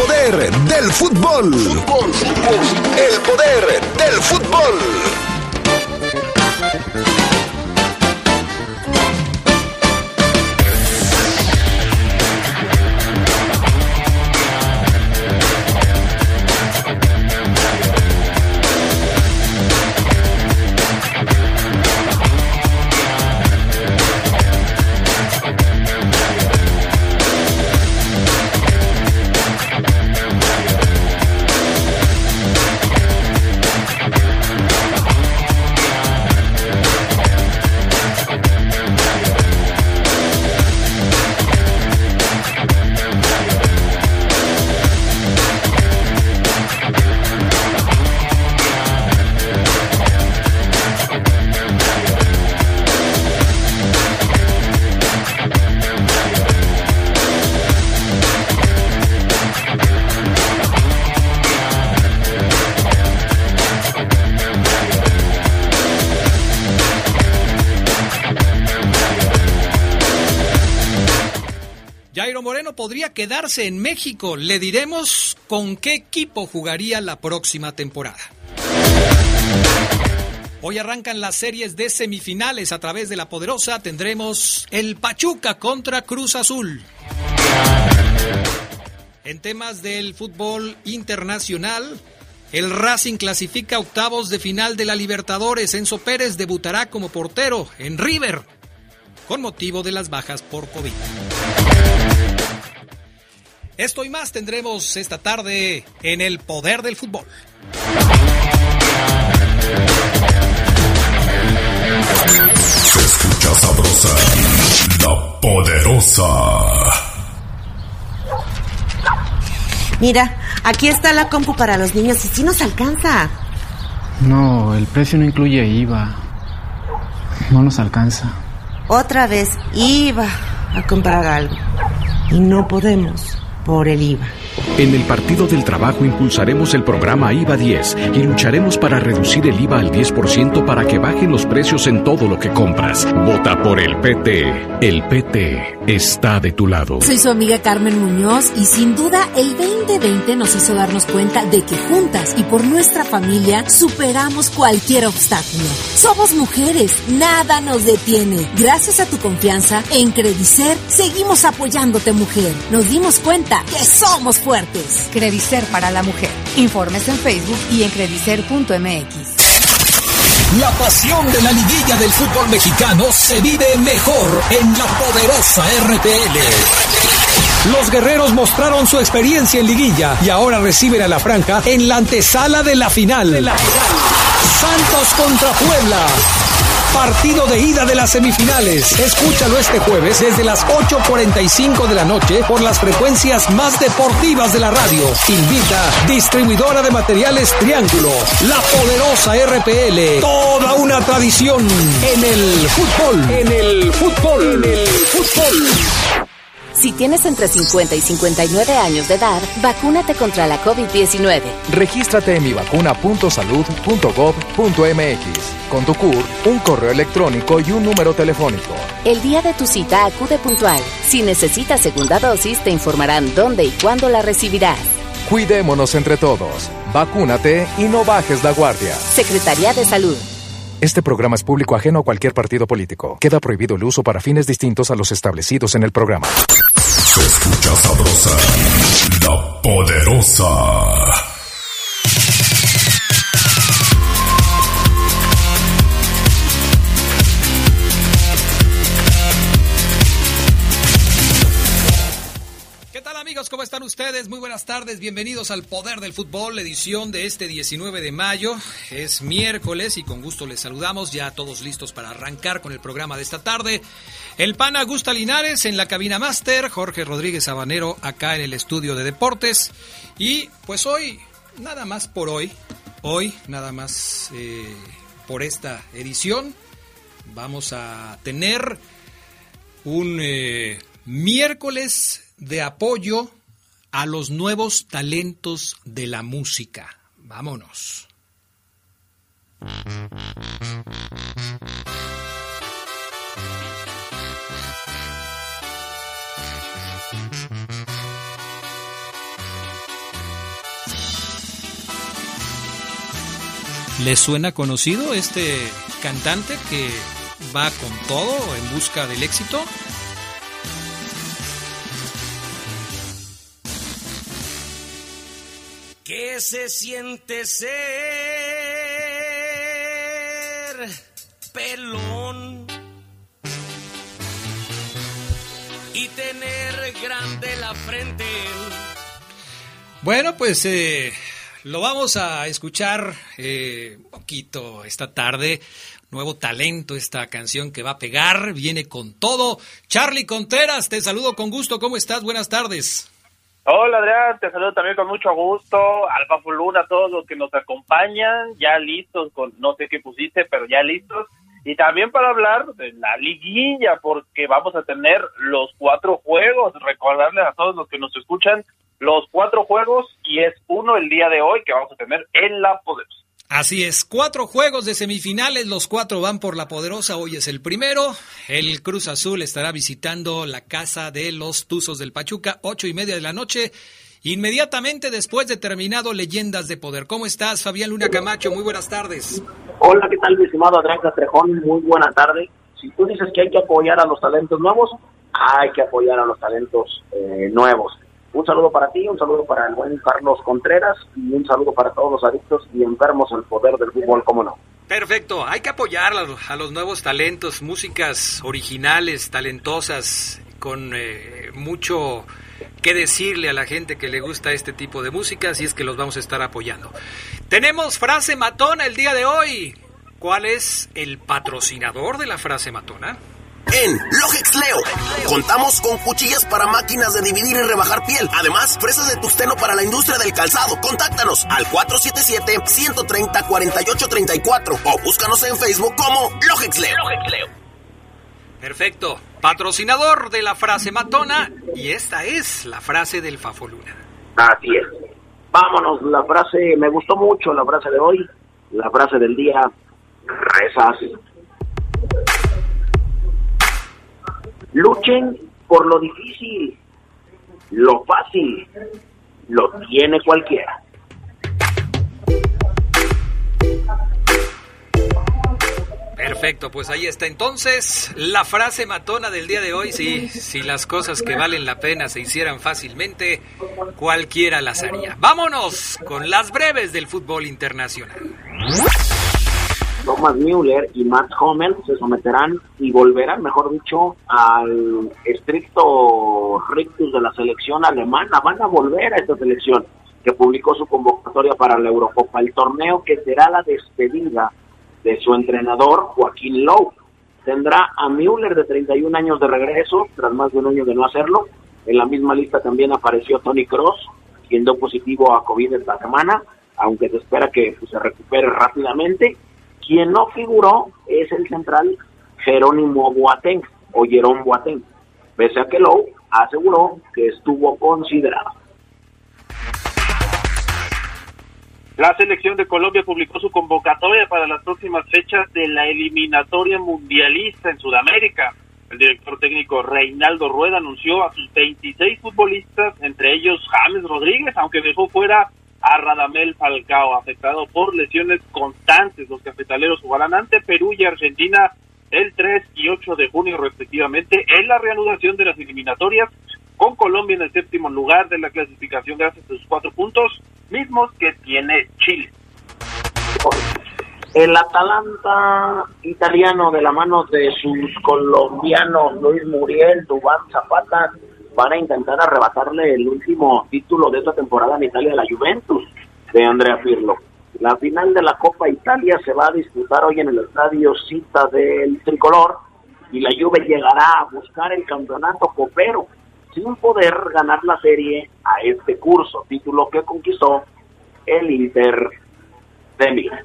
poder del fútbol. El poder del fútbol. Quedarse en México. Le diremos con qué equipo jugaría la próxima temporada. Hoy arrancan las series de semifinales a través de la poderosa. Tendremos el Pachuca contra Cruz Azul. En temas del fútbol internacional, el Racing clasifica octavos de final de la Libertadores. Enzo Pérez debutará como portero en River con motivo de las bajas por COVID. Esto y más tendremos esta tarde en el Poder del Fútbol. Se escucha sabrosa, la poderosa. Mira, aquí está la compu para los niños y si nos alcanza. No, el precio no incluye IVA. No nos alcanza. Otra vez iba a comprar algo. Y no podemos por el IVA. En el Partido del Trabajo impulsaremos el programa IVA 10 y lucharemos para reducir el IVA al 10% para que bajen los precios en todo lo que compras. Vota por el PT. El PT está de tu lado. Soy su amiga Carmen Muñoz y sin duda el 2020 nos hizo darnos cuenta de que juntas y por nuestra familia superamos cualquier obstáculo. Somos mujeres, nada nos detiene. Gracias a tu confianza, en Credicer seguimos apoyándote mujer. Nos dimos cuenta que somos fuertes. Credicer para la mujer. Informes en Facebook y en credicer.mx. La pasión de la liguilla del fútbol mexicano se vive mejor en la poderosa RPL. Los guerreros mostraron su experiencia en liguilla y ahora reciben a la franja en la antesala de la final. De la final. Santos contra Puebla. Partido de ida de las semifinales. Escúchalo este jueves desde las 8.45 de la noche por las frecuencias más deportivas de la radio. Invita distribuidora de materiales Triángulo, la poderosa RPL. Toda una tradición en el fútbol. En el fútbol. En el fútbol. Si tienes entre 50 y 59 años de edad, vacúnate contra la COVID-19. Regístrate en mivacuna.salud.gov.mx. Con tu CUR, un correo electrónico y un número telefónico. El día de tu cita acude puntual. Si necesitas segunda dosis, te informarán dónde y cuándo la recibirás. Cuidémonos entre todos. Vacúnate y no bajes la guardia. Secretaría de Salud. Este programa es público ajeno a cualquier partido político. Queda prohibido el uso para fines distintos a los establecidos en el programa. Se escucha sabrosa, la poderosa. ¿Cómo están ustedes? Muy buenas tardes, bienvenidos al Poder del Fútbol, edición de este 19 de mayo. Es miércoles y con gusto les saludamos, ya todos listos para arrancar con el programa de esta tarde. El pan Augusta Linares en la cabina máster, Jorge Rodríguez Sabanero acá en el estudio de deportes. Y pues hoy, nada más por hoy, hoy nada más eh, por esta edición, vamos a tener un eh, miércoles de apoyo a los nuevos talentos de la música. Vámonos. ¿Les suena conocido este cantante que va con todo en busca del éxito? ¿Qué se siente ser pelón? Y tener grande la frente. Bueno, pues eh, lo vamos a escuchar eh, un poquito esta tarde. Nuevo talento, esta canción que va a pegar, viene con todo. Charlie Contreras, te saludo con gusto. ¿Cómo estás? Buenas tardes. Hola Adrián, te saludo también con mucho gusto. Alfa Fuluna, todos los que nos acompañan, ya listos con, no sé qué pusiste, pero ya listos. Y también para hablar de la liguilla, porque vamos a tener los cuatro juegos. Recordarles a todos los que nos escuchan los cuatro juegos y es uno el día de hoy que vamos a tener en La Poderosa. Así es, cuatro juegos de semifinales, los cuatro van por la poderosa, hoy es el primero. El Cruz Azul estará visitando la casa de los Tuzos del Pachuca, ocho y media de la noche, inmediatamente después de terminado Leyendas de Poder. ¿Cómo estás, Fabián Luna Camacho? Muy buenas tardes. Hola, ¿qué tal, mi estimado Adrián Castrejón? Muy buena tarde. Si tú dices que hay que apoyar a los talentos nuevos, hay que apoyar a los talentos eh, nuevos. Un saludo para ti, un saludo para el buen Carlos Contreras y un saludo para todos los adictos y enfermos al poder del fútbol, cómo no. Perfecto, hay que apoyar a los, nuevos talentos, músicas originales, talentosas, con eh, mucho que decirle a la gente que le gusta este tipo de música, y es que los vamos a estar apoyando. Tenemos frase matona el día de hoy. ¿Cuál es el patrocinador de la frase matona? En Logex Leo contamos con cuchillas para máquinas de dividir y rebajar piel. Además, fresas de tusteno para la industria del calzado. Contáctanos al 477-130-4834 o búscanos en Facebook como Logex Leo. Perfecto. Patrocinador de la frase matona y esta es la frase del Fafoluna. Así es. Vámonos, la frase, me gustó mucho la frase de hoy, la frase del día, reza así. Luchen por lo difícil. Lo fácil lo tiene cualquiera. Perfecto, pues ahí está entonces la frase matona del día de hoy. Sí, si las cosas que valen la pena se hicieran fácilmente, cualquiera las haría. Vámonos con las breves del fútbol internacional. Thomas Müller y Matt Hummel se someterán y volverán, mejor dicho, al estricto rictus de la selección alemana. Van a volver a esta selección que publicó su convocatoria para la Eurocopa, el torneo que será la despedida de su entrenador Joaquín Lowe. Tendrá a Müller de 31 años de regreso, tras más de un año de no hacerlo. En la misma lista también apareció Tony Cross, quien dio positivo a COVID esta semana, aunque se espera que pues, se recupere rápidamente. Quien no figuró es el central Jerónimo Boateng o Jerón Boateng, pese a que Lowe aseguró que estuvo considerado. La selección de Colombia publicó su convocatoria para las próximas fechas de la eliminatoria mundialista en Sudamérica. El director técnico Reinaldo Rueda anunció a sus 26 futbolistas, entre ellos James Rodríguez, aunque dejó fuera a Radamel Falcao, afectado por lesiones constantes. Los cafetaleros jugarán ante Perú y Argentina el 3 y 8 de junio respectivamente en la reanudación de las eliminatorias con Colombia en el séptimo lugar de la clasificación gracias a sus cuatro puntos mismos que tiene Chile. El Atalanta italiano de la mano de sus colombianos Luis Muriel, Dubán Zapata, van a intentar arrebatarle el último título de esta temporada en Italia a la Juventus de Andrea Pirlo. La final de la Copa Italia se va a disputar hoy en el estadio Cita del Tricolor y la Juve llegará a buscar el campeonato copero sin poder ganar la serie a este curso, título que conquistó el Inter de Milán.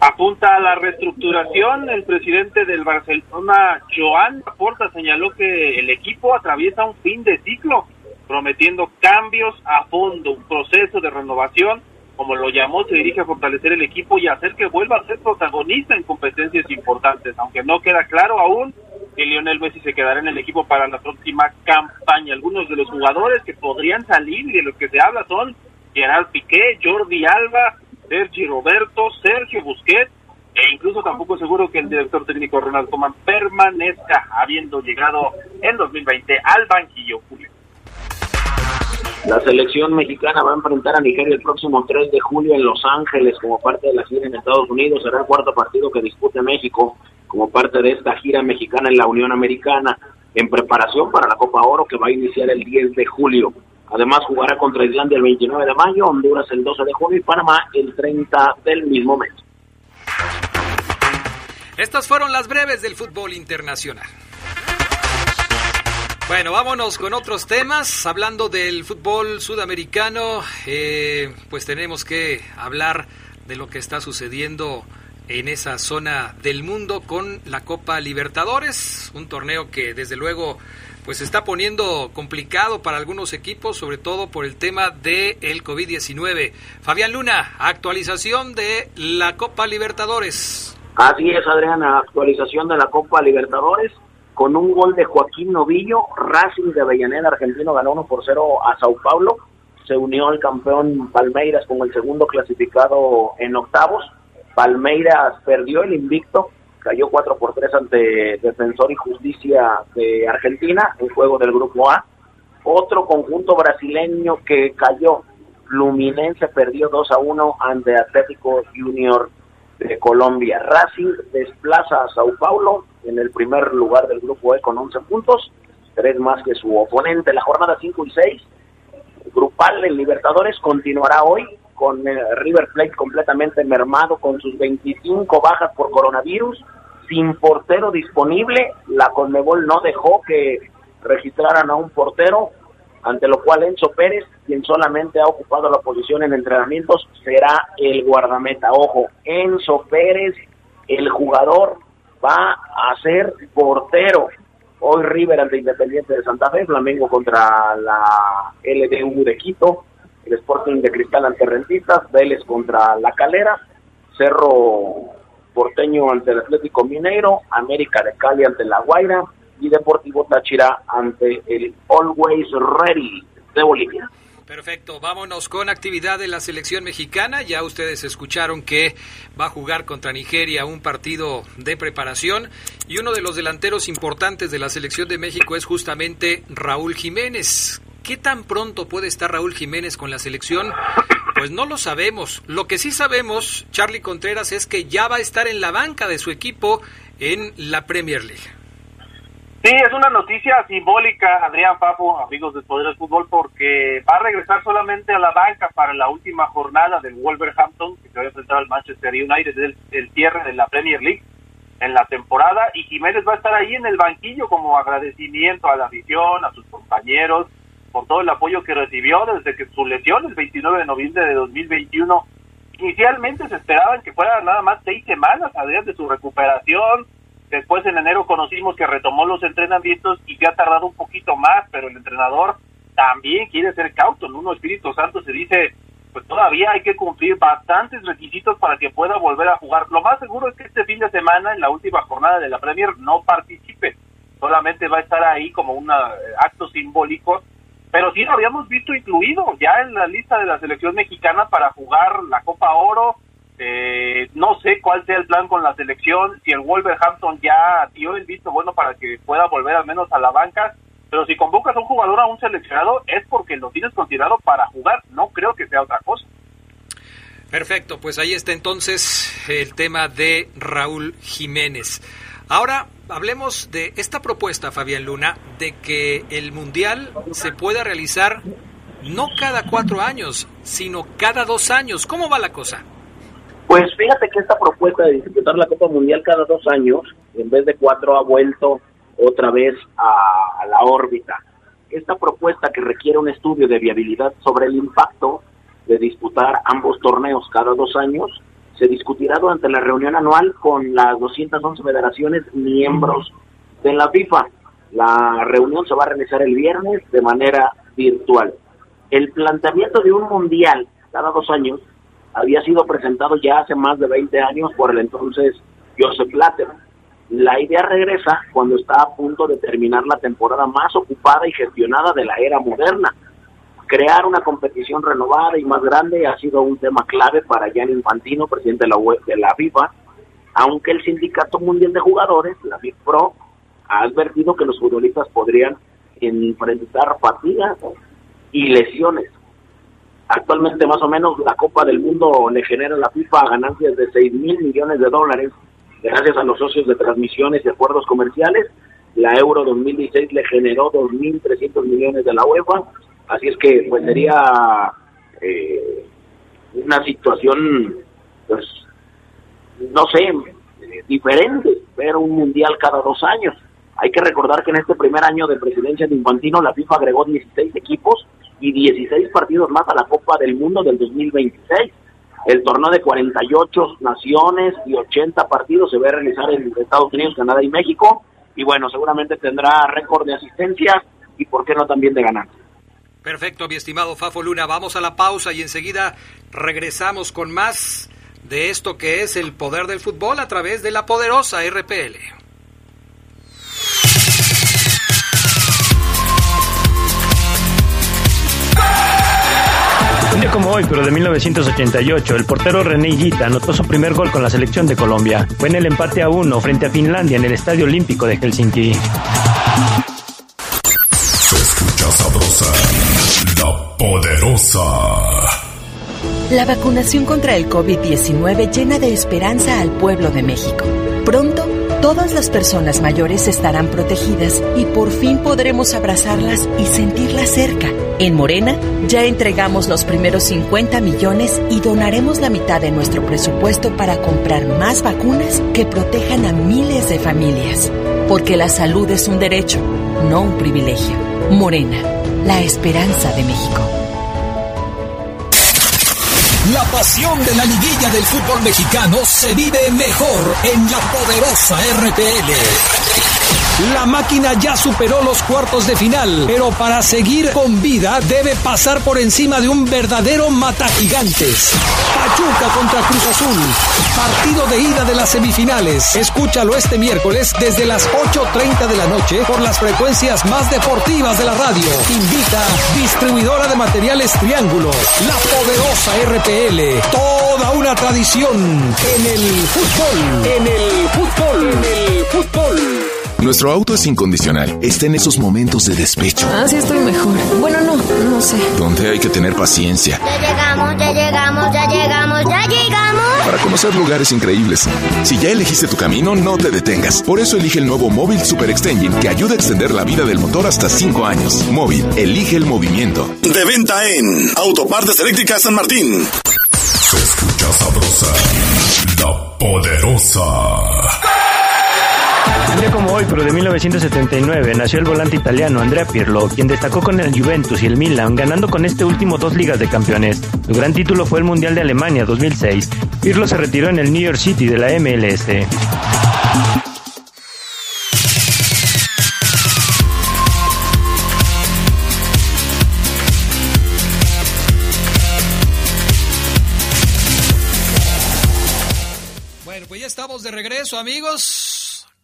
Apunta a la reestructuración, el presidente del Barcelona, Joan Laporta, señaló que el equipo atraviesa un fin de ciclo, prometiendo cambios a fondo, un proceso de renovación, como lo llamó, se dirige a fortalecer el equipo y hacer que vuelva a ser protagonista en competencias importantes, aunque no queda claro aún que Lionel Messi se quedará en el equipo para la próxima campaña. Algunos de los jugadores que podrían salir y de los que se habla son Gerard Piqué, Jordi Alba, Sergi Roberto, Sergio Busquets e incluso tampoco es seguro que el director técnico Ronald Koeman permanezca habiendo llegado en 2020 al banquillo, Julio. La selección mexicana va a enfrentar a Nigeria el próximo 3 de julio en Los Ángeles como parte de la gira en Estados Unidos. Será el cuarto partido que dispute México como parte de esta gira mexicana en la Unión Americana en preparación para la Copa Oro que va a iniciar el 10 de julio. Además jugará contra Islandia el 29 de mayo, Honduras el 12 de junio y Panamá el 30 del mismo mes. Estas fueron las breves del fútbol internacional. Bueno, vámonos con otros temas. Hablando del fútbol sudamericano, eh, pues tenemos que hablar de lo que está sucediendo en esa zona del mundo con la Copa Libertadores, un torneo que desde luego pues se está poniendo complicado para algunos equipos, sobre todo por el tema del el COVID-19. Fabián Luna, actualización de la Copa Libertadores. Así es, Adriana, actualización de la Copa Libertadores con un gol de Joaquín Novillo, Racing de Avellaneda argentino ganó 1 por 0 a Sao Paulo, se unió al campeón Palmeiras como el segundo clasificado en octavos, Palmeiras perdió el invicto, cayó 4 por 3 ante Defensor y Justicia de Argentina, en juego del Grupo A, otro conjunto brasileño que cayó, Fluminense perdió 2 a 1 ante Atlético Junior de Colombia. Racing desplaza a Sao Paulo en el primer lugar del grupo E con 11 puntos, tres más que su oponente. La jornada 5 y 6, grupal en Libertadores, continuará hoy con eh, River Plate completamente mermado con sus 25 bajas por coronavirus, sin portero disponible. La Conmebol no dejó que registraran a un portero, ante lo cual Enzo Pérez, quien solamente ha ocupado la posición en entrenamientos, será el guardameta. Ojo, Enzo Pérez, el jugador, va a ser portero. Hoy River ante Independiente de Santa Fe, Flamengo contra la LDU de Quito, el Sporting de Cristal ante Rentistas, Vélez contra La Calera, Cerro Porteño ante el Atlético Mineiro, América de Cali ante La Guaira, y Deportivo Táchira ante el Always Ready de Bolivia. Perfecto, vámonos con actividad de la selección mexicana. Ya ustedes escucharon que va a jugar contra Nigeria un partido de preparación y uno de los delanteros importantes de la selección de México es justamente Raúl Jiménez. ¿Qué tan pronto puede estar Raúl Jiménez con la selección? Pues no lo sabemos. Lo que sí sabemos, Charlie Contreras, es que ya va a estar en la banca de su equipo en la Premier League. Sí, es una noticia simbólica, Adrián Papo, amigos del Poder Fútbol, porque va a regresar solamente a la banca para la última jornada del Wolverhampton, que se va a enfrentar al Manchester United, del el cierre de la Premier League en la temporada, y Jiménez va a estar ahí en el banquillo como agradecimiento a la afición, a sus compañeros, por todo el apoyo que recibió desde que su lesión el 29 de noviembre de 2021. Inicialmente se esperaban que fuera nada más seis semanas, Adrián, de su recuperación, Después en enero conocimos que retomó los entrenamientos y que ha tardado un poquito más, pero el entrenador también quiere ser cauto. En uno Espíritu Santo se dice, pues todavía hay que cumplir bastantes requisitos para que pueda volver a jugar. Lo más seguro es que este fin de semana, en la última jornada de la Premier, no participe. Solamente va a estar ahí como un acto simbólico. Pero sí lo habíamos visto incluido ya en la lista de la selección mexicana para jugar la Copa Oro, eh, no sé cuál sea el plan con la selección, si el Wolverhampton ya dio el visto bueno para que pueda volver al menos a la banca, pero si convocas a un jugador a un seleccionado es porque lo tienes considerado para jugar, no creo que sea otra cosa. Perfecto, pues ahí está entonces el tema de Raúl Jiménez. Ahora hablemos de esta propuesta, Fabián Luna, de que el Mundial se pueda realizar no cada cuatro años, sino cada dos años. ¿Cómo va la cosa? Pues fíjate que esta propuesta de disputar la Copa Mundial cada dos años, en vez de cuatro, ha vuelto otra vez a, la órbita. Esta propuesta que requiere un estudio de viabilidad sobre el impacto de disputar ambos torneos cada dos años, se discutirá durante la reunión anual con las 211 federaciones miembros de la FIFA. La reunión se va a realizar el viernes de manera virtual. El planteamiento de un mundial cada dos años había sido presentado ya hace más de 20 años por el entonces Joseph Blatter. La idea regresa cuando está a punto de terminar la temporada más ocupada y gestionada de la era moderna. Crear una competición renovada y más grande ha sido un tema clave para Jan Infantino, presidente de la, UE de la FIFA, aunque el Sindicato Mundial de Jugadores, la FIFPro, ha advertido que los futbolistas podrían enfrentar fatigas y lesiones. Actualmente más o menos la Copa del Mundo le genera a la FIFA ganancias de 6 mil millones de dólares gracias a los socios de transmisiones y acuerdos comerciales. La Euro 2016 le generó 2.300 millones de la UEFA, así es que pues sería eh, una situación, pues, no sé, diferente ver un mundial cada dos años. Hay que recordar que en este primer año de presidencia de Infantino la FIFA agregó 16 equipos y 16 partidos más a la Copa del Mundo del 2026. El torneo de 48 naciones y 80 partidos se va a realizar en Estados Unidos, Canadá y México. Y bueno, seguramente tendrá récord de asistencia y por qué no también de ganar. Perfecto, mi estimado Fafo Luna. Vamos a la pausa y enseguida regresamos con más de esto que es el poder del fútbol a través de la poderosa RPL. Un día como hoy, pero de 1988, el portero René Higuita anotó su primer gol con la selección de Colombia. Fue en el empate a uno frente a Finlandia en el Estadio Olímpico de Helsinki. Poderosa. La vacunación contra el COVID-19 llena de esperanza al pueblo de México. Pronto, todas las personas mayores estarán protegidas y por fin podremos abrazarlas y sentirlas cerca. En Morena, ya entregamos los primeros 50 millones y donaremos la mitad de nuestro presupuesto para comprar más vacunas que protejan a miles de familias. Porque la salud es un derecho, no un privilegio. Morena, la esperanza de México. La pasión de la liguilla del fútbol mexicano se vive mejor en la poderosa RPL. La máquina ya superó los cuartos de final, pero para seguir con vida debe pasar por encima de un verdadero matagigantes. Pachuca contra Cruz Azul. Partido de ida de las semifinales. Escúchalo este miércoles desde las 8.30 de la noche por las frecuencias más deportivas de la radio. Invita distribuidora de materiales Triángulo, la poderosa RPL. Toda una tradición en el fútbol. En el fútbol. En el fútbol. Nuestro auto es incondicional. Está en esos momentos de despecho. Ah, sí estoy mejor. Bueno, no, no sé. Donde hay que tener paciencia. Ya llegamos, ya llegamos, ya llegamos, ya llegamos. Para conocer lugares increíbles. Si ya elegiste tu camino, no te detengas. Por eso elige el nuevo Móvil Super Extension que ayuda a extender la vida del motor hasta 5 años. Móvil, elige el movimiento. De venta en Autopartes Eléctricas San Martín. Se escucha sabrosa, la poderosa. Un día como hoy, pero de 1979, nació el volante italiano Andrea Pirlo, quien destacó con el Juventus y el Milan, ganando con este último dos ligas de campeones. Su gran título fue el Mundial de Alemania 2006. Pirlo se retiró en el New York City de la MLS. Bueno, pues ya estamos de regreso, amigos,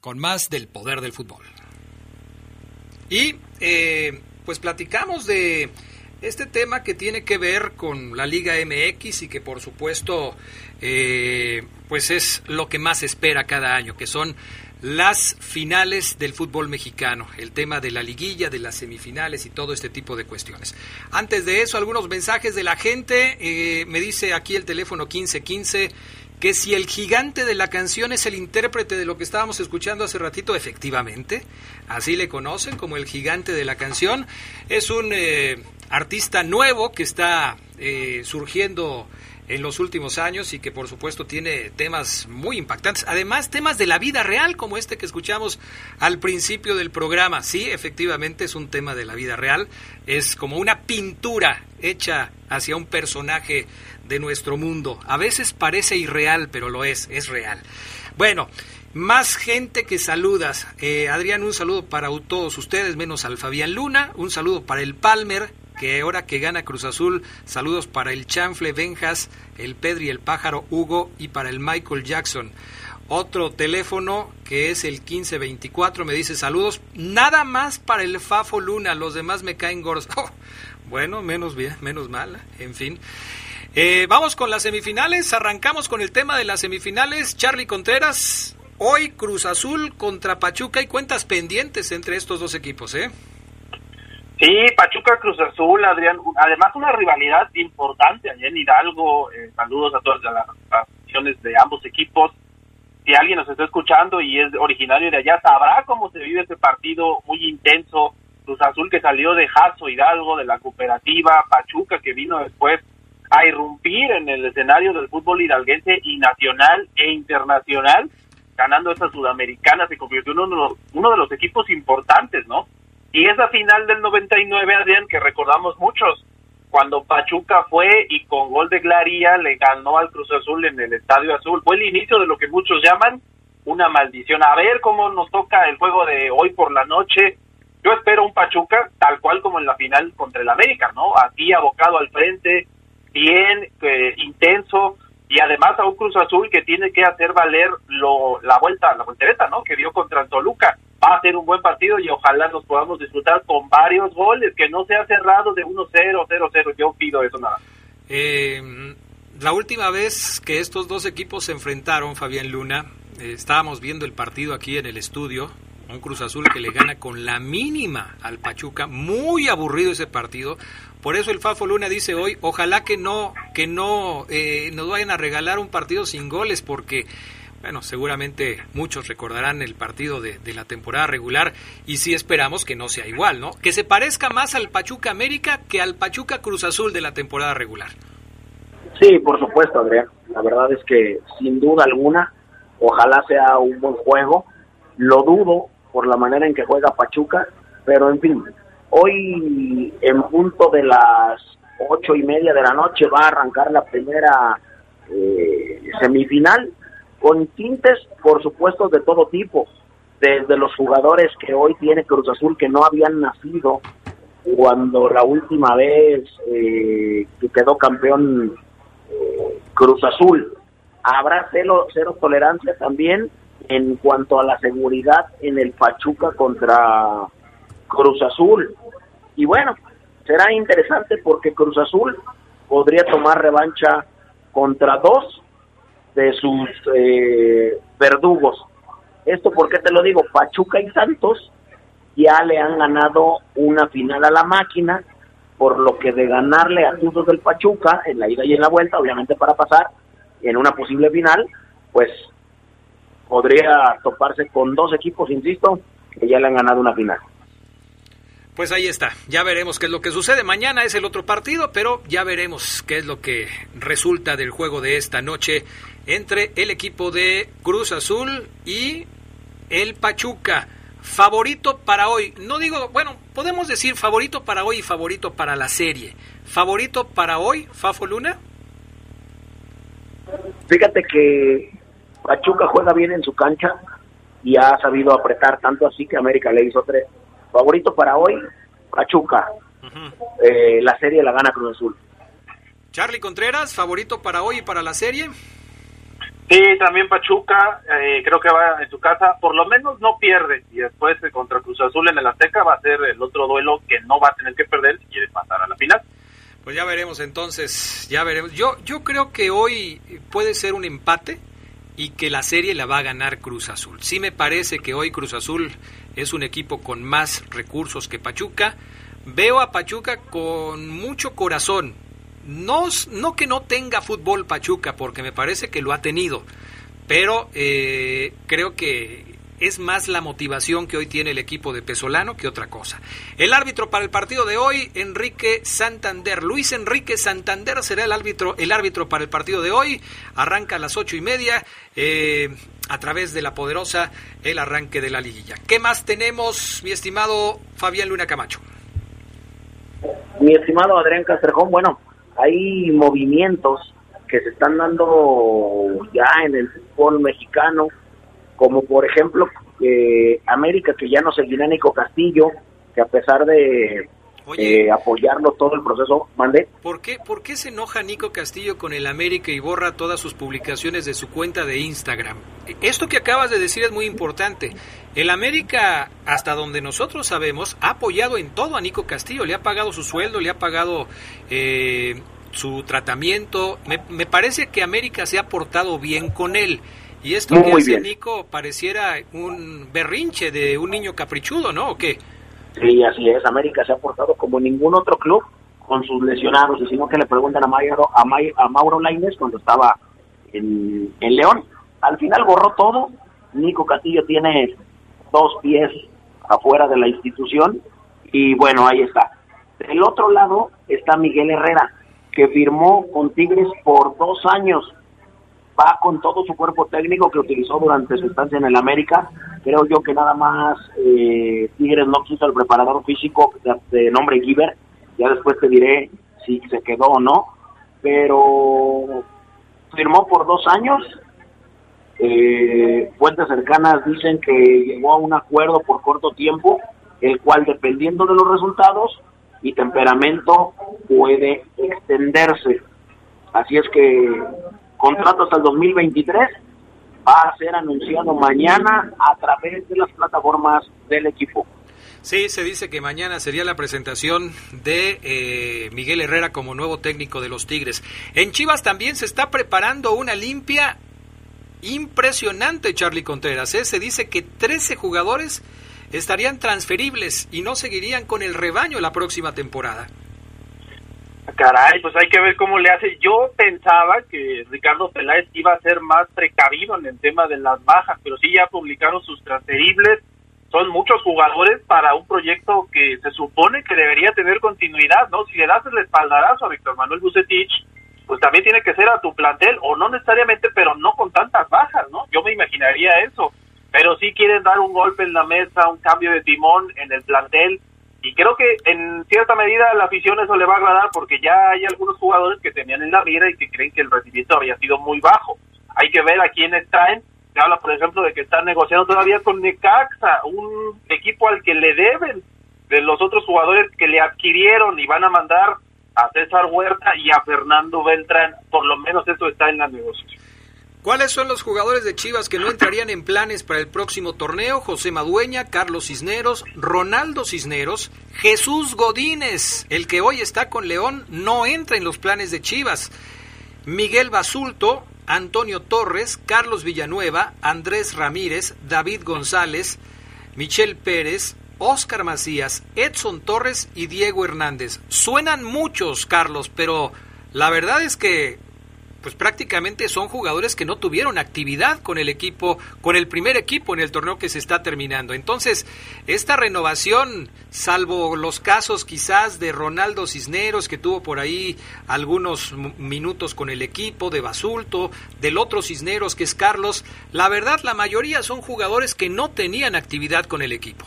con más del poder del fútbol. Y eh, pues platicamos de este tema que tiene que ver con la Liga MX y que por supuesto eh, pues es lo que más espera cada año, que son las finales del fútbol mexicano, el tema de la liguilla, de las semifinales y todo este tipo de cuestiones. Antes de eso, algunos mensajes de la gente. Eh, me dice aquí el teléfono 1515 que si el gigante de la canción es el intérprete de lo que estábamos escuchando hace ratito, efectivamente, así le conocen como el gigante de la canción. Es un eh, artista nuevo que está eh, surgiendo en los últimos años y que por supuesto tiene temas muy impactantes. Además, temas de la vida real como este que escuchamos al principio del programa. Sí, efectivamente es un tema de la vida real. Es como una pintura hecha hacia un personaje de nuestro mundo. A veces parece irreal, pero lo es, es real. Bueno, más gente que saludas. Eh, Adrián, un saludo para todos ustedes, menos al Fabián Luna. Un saludo para el Palmer, que ahora que gana Cruz Azul, saludos para el Chanfle Benjas, el Pedri, el Pájaro Hugo y para el Michael Jackson. otro teléfono que es el 1524, me dice saludos, nada más para el Fafo Luna, los demás me caen gordos. Oh, bueno, menos bien, menos mal, en fin. Eh, vamos con las semifinales, arrancamos con el tema de las semifinales. Charlie Contreras, hoy Cruz Azul contra Pachuca y cuentas pendientes entre estos dos equipos, ¿eh? Sí, Pachuca Cruz Azul, Adrián, además una rivalidad importante allá en Hidalgo. Eh, saludos a todas las aficiones de ambos equipos. Si alguien nos está escuchando y es originario de allá, sabrá cómo se vive ese partido muy intenso. Cruz Azul que salió de Jaso Hidalgo, de la cooperativa, Pachuca que vino después a irrumpir en el escenario del fútbol hidalguense y nacional e internacional, ganando esta sudamericana, se convirtió en uno uno de los equipos importantes, ¿no? Y esa final del 99, Adrián, que recordamos muchos, cuando Pachuca fue y con gol de Glaría le ganó al Cruz Azul en el Estadio Azul, fue el inicio de lo que muchos llaman una maldición. A ver cómo nos toca el juego de hoy por la noche. Yo espero un Pachuca tal cual como en la final contra el América, ¿no? Así abocado al frente, bien, eh, intenso, y además a un Cruz Azul que tiene que hacer valer lo, la vuelta, la voltereta, ¿no? Que dio contra Toluca va a ser un buen partido y ojalá nos podamos disfrutar con varios goles, que no sea cerrado de 1-0, 0-0. Yo pido eso nada. Eh, la última vez que estos dos equipos se enfrentaron, Fabián Luna, eh, estábamos viendo el partido aquí en el estudio, un Cruz Azul que le gana con la mínima al Pachuca, muy aburrido ese partido. Por eso el Fafo Luna dice hoy, ojalá que no, que no eh, nos vayan a regalar un partido sin goles, porque bueno, seguramente muchos recordarán el partido de, la temporada regular y sí esperamos que no sea igual, ¿no? Que se parezca más al Pachuca América que al Pachuca Cruz Azul de la temporada regular. Sí, por supuesto, Adrián. La verdad es que sin duda alguna, ojalá sea un buen juego. Lo dudo por la manera en que juega Pachuca, pero en fin, hoy en punto de las ocho y media de la noche va a arrancar la primera eh, semifinal con tintes, por supuesto, de todo tipo, desde los jugadores que hoy tiene Cruz Azul que no habían nacido cuando la última vez eh, que quedó campeón eh, Cruz Azul. Habrá cero, cero tolerancia también en cuanto a la seguridad en el Pachuca contra Cruz Azul. Y bueno, será interesante porque Cruz Azul podría tomar revancha contra dos de sus eh, verdugos. Esto porque te lo digo, Pachuca y Santos ya le han ganado una final a la máquina, por lo que de ganarle a Tuzos del Pachuca en la ida y en la vuelta, obviamente para pasar en una posible final, pues podría toparse con dos equipos, insisto, que ya le han ganado una final. Pues ahí está, ya veremos qué es lo que sucede. Mañana es el otro partido, pero ya veremos qué es lo que resulta del juego de esta noche entre el equipo de Cruz Azul y el Pachuca. Favorito para hoy, no digo, bueno, podemos decir favorito para hoy y favorito para la serie. ¿Favorito para hoy, Fafo Luna? Fíjate que Pachuca juega bien en su cancha y ha sabido apretar tanto así que América le hizo tres Favorito para hoy, Pachuca. Eh, la serie la gana Cruz Azul. Charlie Contreras, favorito para hoy y para la serie. Sí, también Pachuca, eh, creo que va en su casa, por lo menos no pierde, y después eh, contra Cruz Azul en el Azteca va a ser el otro duelo que no va a tener que perder si quiere pasar a la final. Pues ya veremos entonces, ya veremos. Yo, yo creo que hoy puede ser un empate y que la serie la va a ganar Cruz Azul. Sí me parece que hoy Cruz Azul es un equipo con más recursos que Pachuca. Veo a Pachuca con mucho corazón. No, no que no tenga fútbol Pachuca, porque me parece que lo ha tenido, pero eh, creo que es más la motivación que hoy tiene el equipo de Pesolano que otra cosa. El árbitro para el partido de hoy, Enrique Santander. Luis Enrique Santander será el árbitro, el árbitro para el partido de hoy. Arranca a las ocho y media eh, a través de la poderosa el arranque de la liguilla. ¿Qué más tenemos, mi estimado Fabián Luna Camacho? Mi estimado Adrián Castrejón, bueno, hay movimientos que se están dando ya en el fútbol mexicano como por ejemplo eh, América que ya no seguirá Nico Castillo, que a pesar de eh, apoyarlo todo el proceso. ¿Mande? ¿Por qué, ¿Por qué se enoja Nico Castillo con el América y borra todas sus publicaciones de su cuenta de Instagram? Esto que acabas de decir es muy importante. El América, hasta donde nosotros sabemos, ha apoyado en todo a Nico Castillo. Le ha pagado su sueldo, le ha pagado eh, su tratamiento. Me, me, parece que América se ha portado bien con él. Y esto que hace Nico pareciera un berrinche de un niño caprichudo, ¿no? ¿O qué? Sí, así es. América se ha portado como ningún otro club con sus lesionados. Y si no, que le preguntan a, Mauro, a, a Mauro Laines cuando estaba en, en León. Al final borró todo. Nico Castillo tiene dos pies afuera de la institución. Y bueno, ahí está. Del otro lado está Miguel Herrera, que firmó con Tigres por dos años va con todo su cuerpo técnico que utilizó durante su estancia en el América. Creo yo que nada más eh, Tigres no quiso el preparador físico de, nombre Giver. Ya después te diré si se quedó o no. Pero firmó por dos años. Eh, fuentes cercanas dicen que llegó a un acuerdo por corto tiempo, el cual dependiendo de los resultados y temperamento puede extenderse. Así es que contrato hasta el 2023, va a ser anunciado mañana a través de las plataformas del equipo. Sí, se dice que mañana sería la presentación de eh, Miguel Herrera como nuevo técnico de los Tigres. En Chivas también se está preparando una limpia impresionante, Charlie Contreras. ¿eh? Se dice que 13 jugadores estarían transferibles y no seguirían con el rebaño la próxima temporada. Caray, pues hay que ver cómo le hace. Yo pensaba que Ricardo Peláez iba a ser más precavido en el tema de las bajas, pero sí ya publicaron sus transferibles. Son muchos jugadores para un proyecto que se supone que debería tener continuidad, ¿no? Si le das el espaldarazo a Víctor Manuel Bucetich, pues también tiene que ser a tu plantel, o no necesariamente, pero no con tantas bajas, ¿no? Yo me imaginaría eso. Pero sí quieren dar un golpe en la mesa, un cambio de timón en el plantel y creo que en cierta medida a la afición eso le va a agradar porque ya hay algunos jugadores que tenían en la mira y que creen que el rendimiento había sido muy bajo. Hay que ver a quiénes traen. Se habla, por ejemplo, de que están negociando todavía con Necaxa, un equipo al que le deben de los otros jugadores que le adquirieron y van a mandar a César Huerta y a Fernando Beltrán. Por lo menos eso está en la negociación. ¿Cuáles son los jugadores de Chivas que no entrarían en planes para el próximo torneo? José Madueña, Carlos Cisneros, Ronaldo Cisneros, Jesús Godínez, el que hoy está con León, no entra en los planes de Chivas. Miguel Basulto, Antonio Torres, Carlos Villanueva, Andrés Ramírez, David González, Michel Pérez, Oscar Macías, Edson Torres y Diego Hernández. Suenan muchos, Carlos, pero la verdad es que pues prácticamente son jugadores que no tuvieron actividad con el equipo, con el primer equipo en el torneo que se está terminando. Entonces, esta renovación, salvo los casos quizás de Ronaldo Cisneros, que tuvo por ahí algunos minutos con el equipo, de Basulto, del otro Cisneros que es Carlos, la verdad la mayoría son jugadores que no tenían actividad con el equipo.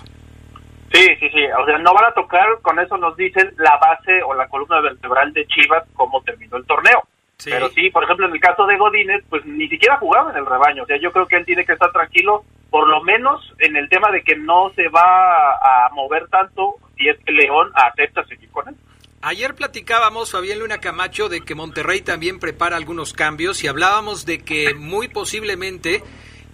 Sí, sí, sí, o sea, no van a tocar, con eso nos dicen la base o la columna vertebral de Chivas, cómo terminó el torneo pero sí, por ejemplo, en el caso de Godínez, pues ni siquiera jugaba en el rebaño. O sea, yo creo que él tiene que estar tranquilo, por lo menos en el tema de que no se va a mover tanto si es que León acepta seguir con él. Ayer platicábamos, Fabián Luna Camacho, de que Monterrey también prepara algunos cambios y hablábamos de que muy posiblemente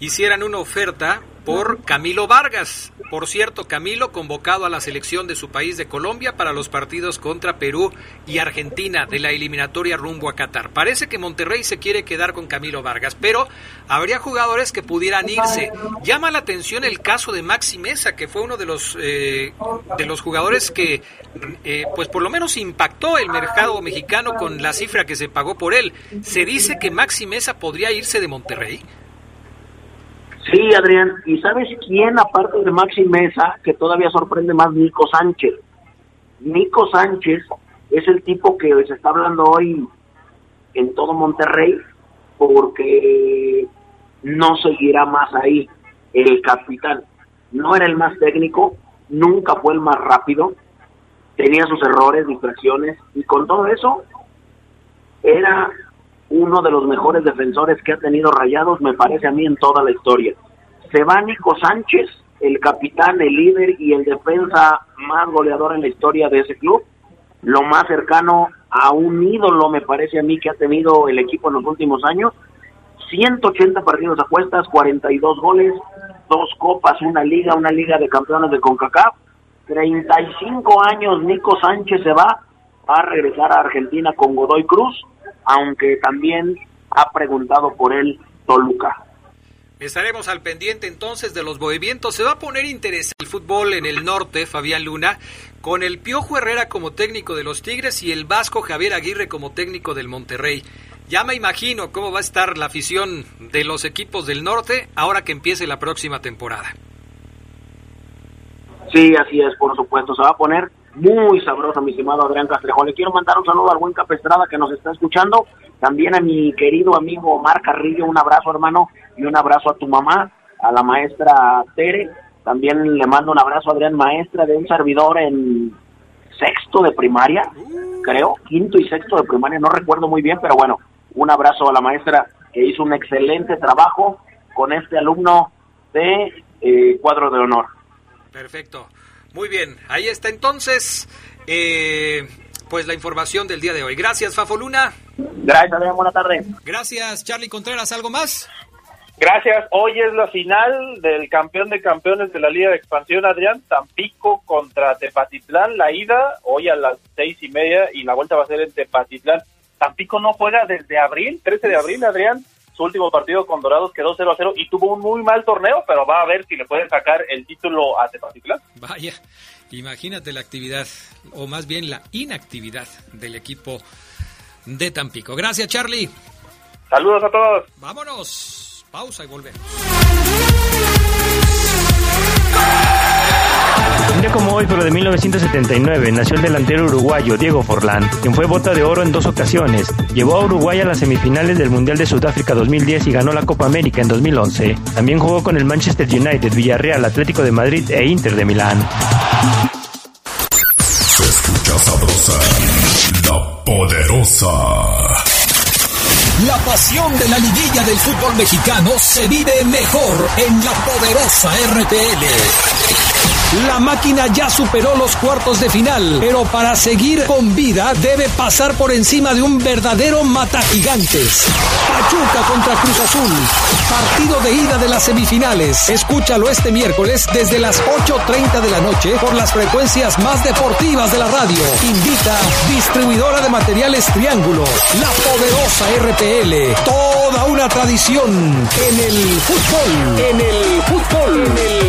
hicieran una oferta por Camilo Vargas. Por cierto, Camilo convocado a la selección de su país de Colombia para los partidos contra Perú y Argentina de la eliminatoria rumbo a Qatar. Parece que Monterrey se quiere quedar con Camilo Vargas, pero habría jugadores que pudieran irse. Llama la atención el caso de Maxi Mesa, que fue uno de los eh, de los jugadores que, eh, pues por lo menos impactó el mercado mexicano con la cifra que se pagó por él. Se dice que Maxi Mesa podría irse de Monterrey. Sí, Adrián. ¿Y sabes quién, aparte de Maxi Mesa, que todavía sorprende más, Nico Sánchez? Nico Sánchez es el tipo que se está hablando hoy en todo Monterrey porque no seguirá más ahí el capitán. No era el más técnico, nunca fue el más rápido, tenía sus errores, distracciones, y con todo eso era uno de los mejores defensores que ha tenido Rayados, me parece a mí, en toda la historia. Se va Nico Sánchez, el capitán, el líder y el defensa más goleador en la historia de ese club. Lo más cercano a un ídolo, me parece a mí, que ha tenido el equipo en los últimos años. 180 partidos a cuestas, 42 goles, dos copas, una liga, una liga de campeones de CONCACAF. 35 años Nico Sánchez se va, va a regresar a Argentina con Godoy Cruz, aunque también ha preguntado por él Toluca. Estaremos al pendiente entonces de los movimientos. Se va a poner interesante el fútbol en el norte, Fabián Luna, con el Piojo Herrera como técnico de los Tigres y el Vasco Javier Aguirre como técnico del Monterrey. Ya me imagino cómo va a estar la afición de los equipos del norte ahora que empiece la próxima temporada. Sí, así es, por supuesto. Se va a poner muy sabroso, mi estimado Adrián Castrejón. Le quiero mandar un saludo al buen Capestrada que nos está escuchando. También a mi querido amigo Omar Carrillo, un abrazo, hermano, y un abrazo a tu mamá, a la maestra Tere. También le mando un abrazo a Adrián, maestra de un servidor en sexto de primaria, creo, quinto y sexto de primaria, no recuerdo muy bien, pero bueno, un abrazo a la maestra que hizo un excelente trabajo con este alumno de eh, cuadro de honor. Perfecto. Muy bien, ahí está entonces eh, pues la información del día de hoy. Gracias, Fafo Luna. Gracias, Adrián, buena tarde. Gracias, Charlie Contreras. ¿Algo más? Gracias. Hoy es la final del campeón de campeones de la Liga de Expansión, Adrián. Tampico contra Tepatitlán. La ida hoy a las seis y media y la vuelta va a ser en Tepatitlán. Tampico no juega desde abril, 13 de abril, Adrián. Su último partido con Dorados quedó 0 a 0 y tuvo un muy mal torneo, pero va a ver si le pueden sacar el título a Tepatitlán. Vaya, imagínate la actividad, o más bien la inactividad del equipo de Tampico. Gracias, Charlie. Saludos a todos. Vámonos. Pausa y volvemos. Un día como hoy, pero de 1979, nació el delantero uruguayo Diego Forlán, quien fue bota de oro en dos ocasiones. Llevó a Uruguay a las semifinales del Mundial de Sudáfrica 2010 y ganó la Copa América en 2011. También jugó con el Manchester United, Villarreal, Atlético de Madrid e Inter de Milán. Se escucha sabrosa, la poderosa. La pasión de la liguilla del fútbol mexicano se vive mejor en la poderosa RPL. La máquina ya superó los cuartos de final, pero para seguir con vida debe pasar por encima de un verdadero matagigantes. Pachuca contra Cruz Azul. Partido de ida de las semifinales. Escúchalo este miércoles desde las 8.30 de la noche por las frecuencias más deportivas de la radio. Invita distribuidora de materiales Triángulo. La poderosa RPL. Toda una tradición en el fútbol. En el fútbol. En el.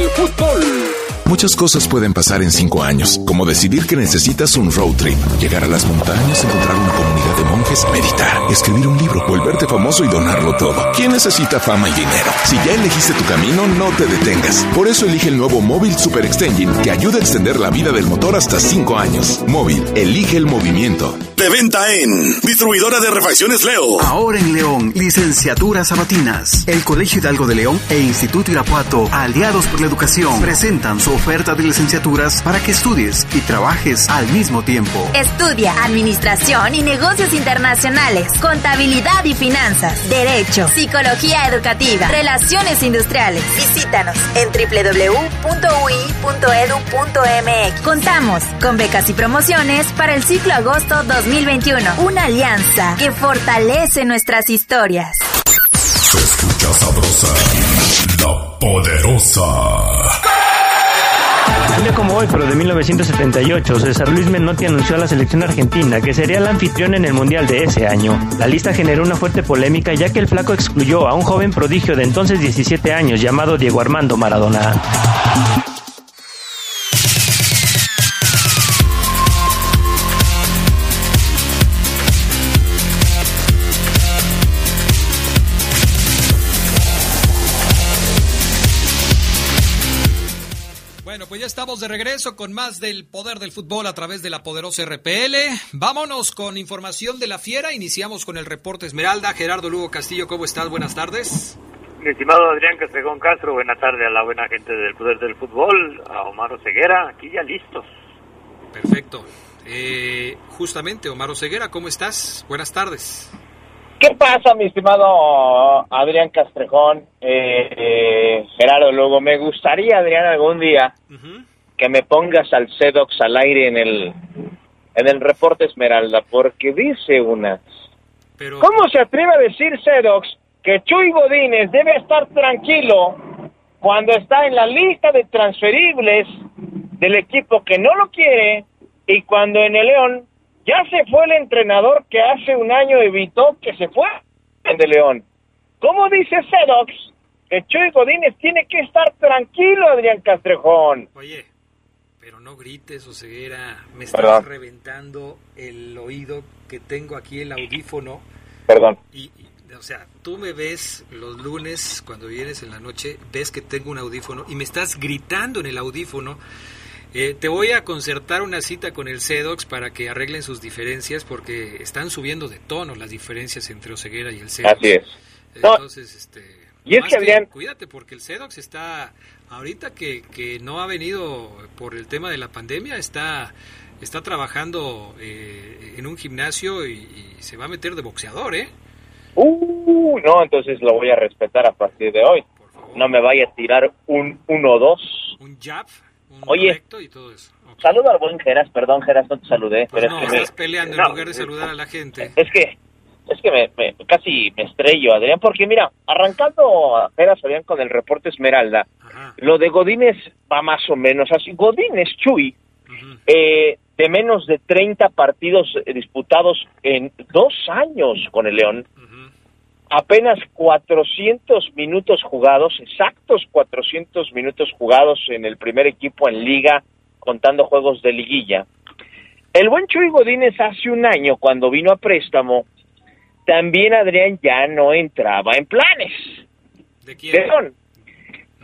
Muchas cosas pueden pasar en cinco años, como decidir que necesitas un road trip, llegar a las montañas, encontrar una comunidad de monjes, meditar, escribir un libro, volverte famoso y donarlo todo. ¿Quién necesita fama y dinero? Si ya elegiste tu camino, no te detengas. Por eso elige el nuevo Móvil Super Extension que ayuda a extender la vida del motor hasta cinco años. Móvil, elige el movimiento. De venta en Distribuidora de Refacciones Leo. Ahora en León, licenciaturas sabatinas. El Colegio Hidalgo de León e Instituto Irapuato, aliados por la educación, presentan su oferta de licenciaturas para que estudies y trabajes al mismo tiempo. Estudia Administración y Negocios Internacionales, Contabilidad y Finanzas, Derecho, Psicología Educativa, Relaciones Industriales. Visítanos en www.ui.edu.mx. Contamos con becas y promociones para el ciclo agosto 2021. Una alianza que fortalece nuestras historias. Se escucha sabrosa, la poderosa. Un día como hoy, pero de 1978, César Luis Menotti anunció a la selección argentina que sería el anfitrión en el Mundial de ese año. La lista generó una fuerte polémica ya que el flaco excluyó a un joven prodigio de entonces 17 años llamado Diego Armando Maradona. Ya estamos de regreso con más del poder del fútbol a través de la poderosa RPL. Vámonos con información de la fiera. Iniciamos con el reporte Esmeralda. Gerardo Lugo Castillo, ¿cómo estás? Buenas tardes. Mi estimado Adrián Castrejón Castro, buena tarde a la buena gente del poder del fútbol, a Omar Ceguera, aquí ya listos. Perfecto. Eh, justamente, Omar Ceguera, ¿cómo estás? Buenas tardes. ¿Qué pasa, mi estimado Adrián Castrejón? Eh, eh, Gerardo Lugo, me gustaría, Adrián, algún día que me pongas al Sedox al aire en el, en el reporte Esmeralda, porque dice una... ¿Cómo se atreve a decir Sedox que Chuy Godínez debe estar tranquilo cuando está en la lista de transferibles del equipo que no lo quiere y cuando en el León ya se fue el entrenador que hace un año evitó que se fue en de León. ¿Cómo dice Sedox que Chuy Godínez tiene que estar tranquilo, Adrián Castrejón? Oye, pero no grites, Oseguera. Me estás reventando el oído que tengo aquí, el audífono. Perdón. Y, o sea, tú me ves los lunes cuando vienes en la noche, ves que tengo un audífono y me estás gritando en el audífono. Eh, te voy a concertar una cita con el CEDOX para que arreglen sus diferencias porque están subiendo de tono las diferencias entre Oseguera y el CEDOX. Así es. Entonces, este, y es que Adrián... Cuídate porque el CEDOX está, ahorita que, que no ha venido por el tema de la pandemia, está está trabajando eh, en un gimnasio y, y, se va a meter de boxeador, ¿eh? Uh, no, entonces lo voy a respetar a partir de hoy. No me vaya a tirar un 1-2. Un jab, un Oye, y todo eso. saludo al buen Geras, perdón Geras, no te saludé. Pues pero no, es que estás me- peleando no, en lugar de saludar a la gente. Es que, es que me, me- casi me estrello, Adrián, porque mira, arrancando Geras, Adrián, con el reporte Esmeralda, lo de Godínez va más o menos así. Godínez, Chuy, eh, de menos de 30 partidos disputados en dos años con el León, apenas 400 minutos jugados, exactos 400 minutos jugados en el primer equipo en liga, contando juegos de liguilla. El buen Chuy Godínez hace un año, cuando vino a préstamo, también Adrián ya no entraba en planes. ¿De León.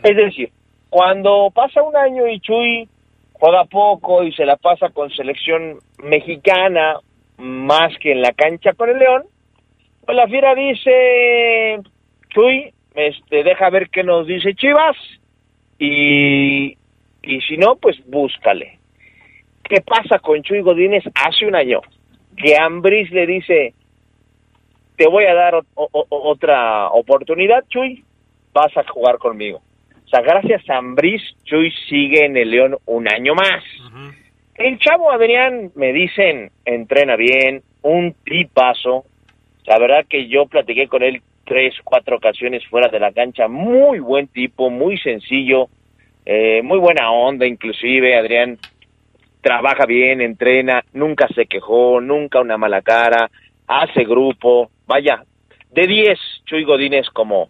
Es decir, cuando pasa un año y Chuy juega poco y se la pasa con selección mexicana más que en la cancha con el León, pues la fiera dice, Chuy, este, deja ver qué nos dice Chivas y, y si no, pues búscale. ¿Qué pasa con Chuy Godínez hace un año? Que Ambris le dice, te voy a dar o- o- o- otra oportunidad, Chuy, vas a jugar conmigo. O sea, gracias a Ambris, Chuy sigue en el León un año más. El chavo Adrián, me dicen, entrena bien, un tipazo. La verdad que yo platiqué con él tres, cuatro ocasiones fuera de la cancha. Muy buen tipo, muy sencillo, eh, muy buena onda inclusive, Adrián. Trabaja bien, entrena, nunca se quejó, nunca una mala cara, hace grupo. Vaya, de 10, Chuy Godínez como,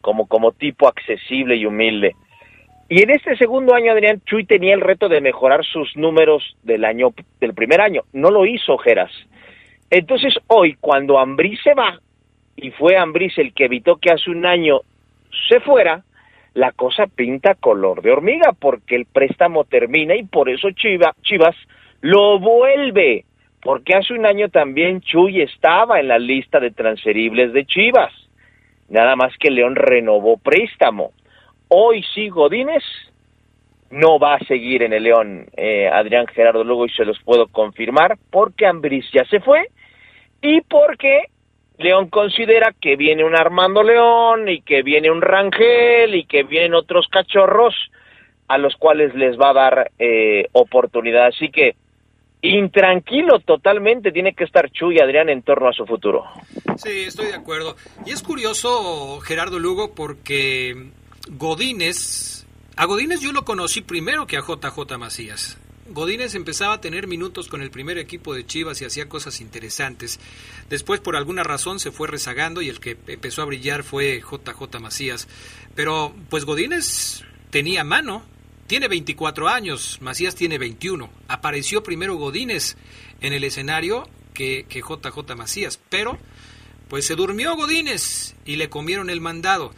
como, como tipo accesible y humilde. Y en este segundo año, Adrián, Chuy tenía el reto de mejorar sus números del año, del primer año. No lo hizo Geras. Entonces hoy, cuando Ambrí se va, y fue Ambris el que evitó que hace un año se fuera, la cosa pinta color de hormiga, porque el préstamo termina y por eso Chiva- Chivas lo vuelve, porque hace un año también Chuy estaba en la lista de transferibles de Chivas. Nada más que León renovó préstamo. Hoy sí Godínez no va a seguir en el León, eh, Adrián Gerardo Lugo, y se los puedo confirmar, porque Ambris ya se fue y porque León considera que viene un Armando León y que viene un Rangel y que vienen otros cachorros a los cuales les va a dar eh, oportunidad. Así que intranquilo totalmente tiene que estar Chuy Adrián en torno a su futuro. Sí, estoy de acuerdo. Y es curioso, Gerardo Lugo, porque Godínez, a Godínez yo lo conocí primero que a JJ Macías. Godínez empezaba a tener minutos con el primer equipo de Chivas y hacía cosas interesantes. Después, por alguna razón, se fue rezagando y el que empezó a brillar fue JJ Macías. Pero, pues Godínez tenía mano. Tiene 24 años, Macías tiene 21. Apareció primero Godínez en el escenario que, que JJ Macías, pero pues se durmió Godínez y le comieron el mandado.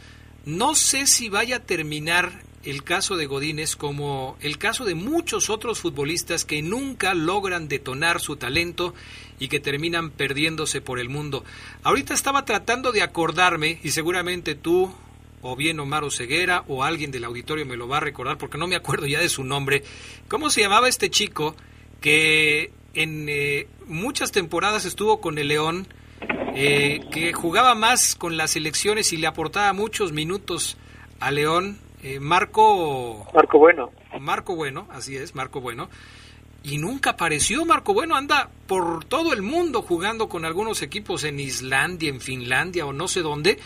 No sé si vaya a terminar el caso de Godínez como el caso de muchos otros futbolistas que nunca logran detonar su talento y que terminan perdiéndose por el mundo. Ahorita estaba tratando de acordarme, y seguramente tú, o bien Omar Ceguera, o alguien del auditorio me lo va a recordar porque no me acuerdo ya de su nombre, ¿cómo se llamaba este chico que en eh, muchas temporadas estuvo con el León eh, que jugaba más con las elecciones y le aportaba muchos minutos a León, eh, Marco... Marco Bueno. Marco Bueno, así es, Marco Bueno. Y nunca apareció Marco Bueno, anda por todo el mundo jugando con algunos equipos en Islandia, en Finlandia o no sé dónde,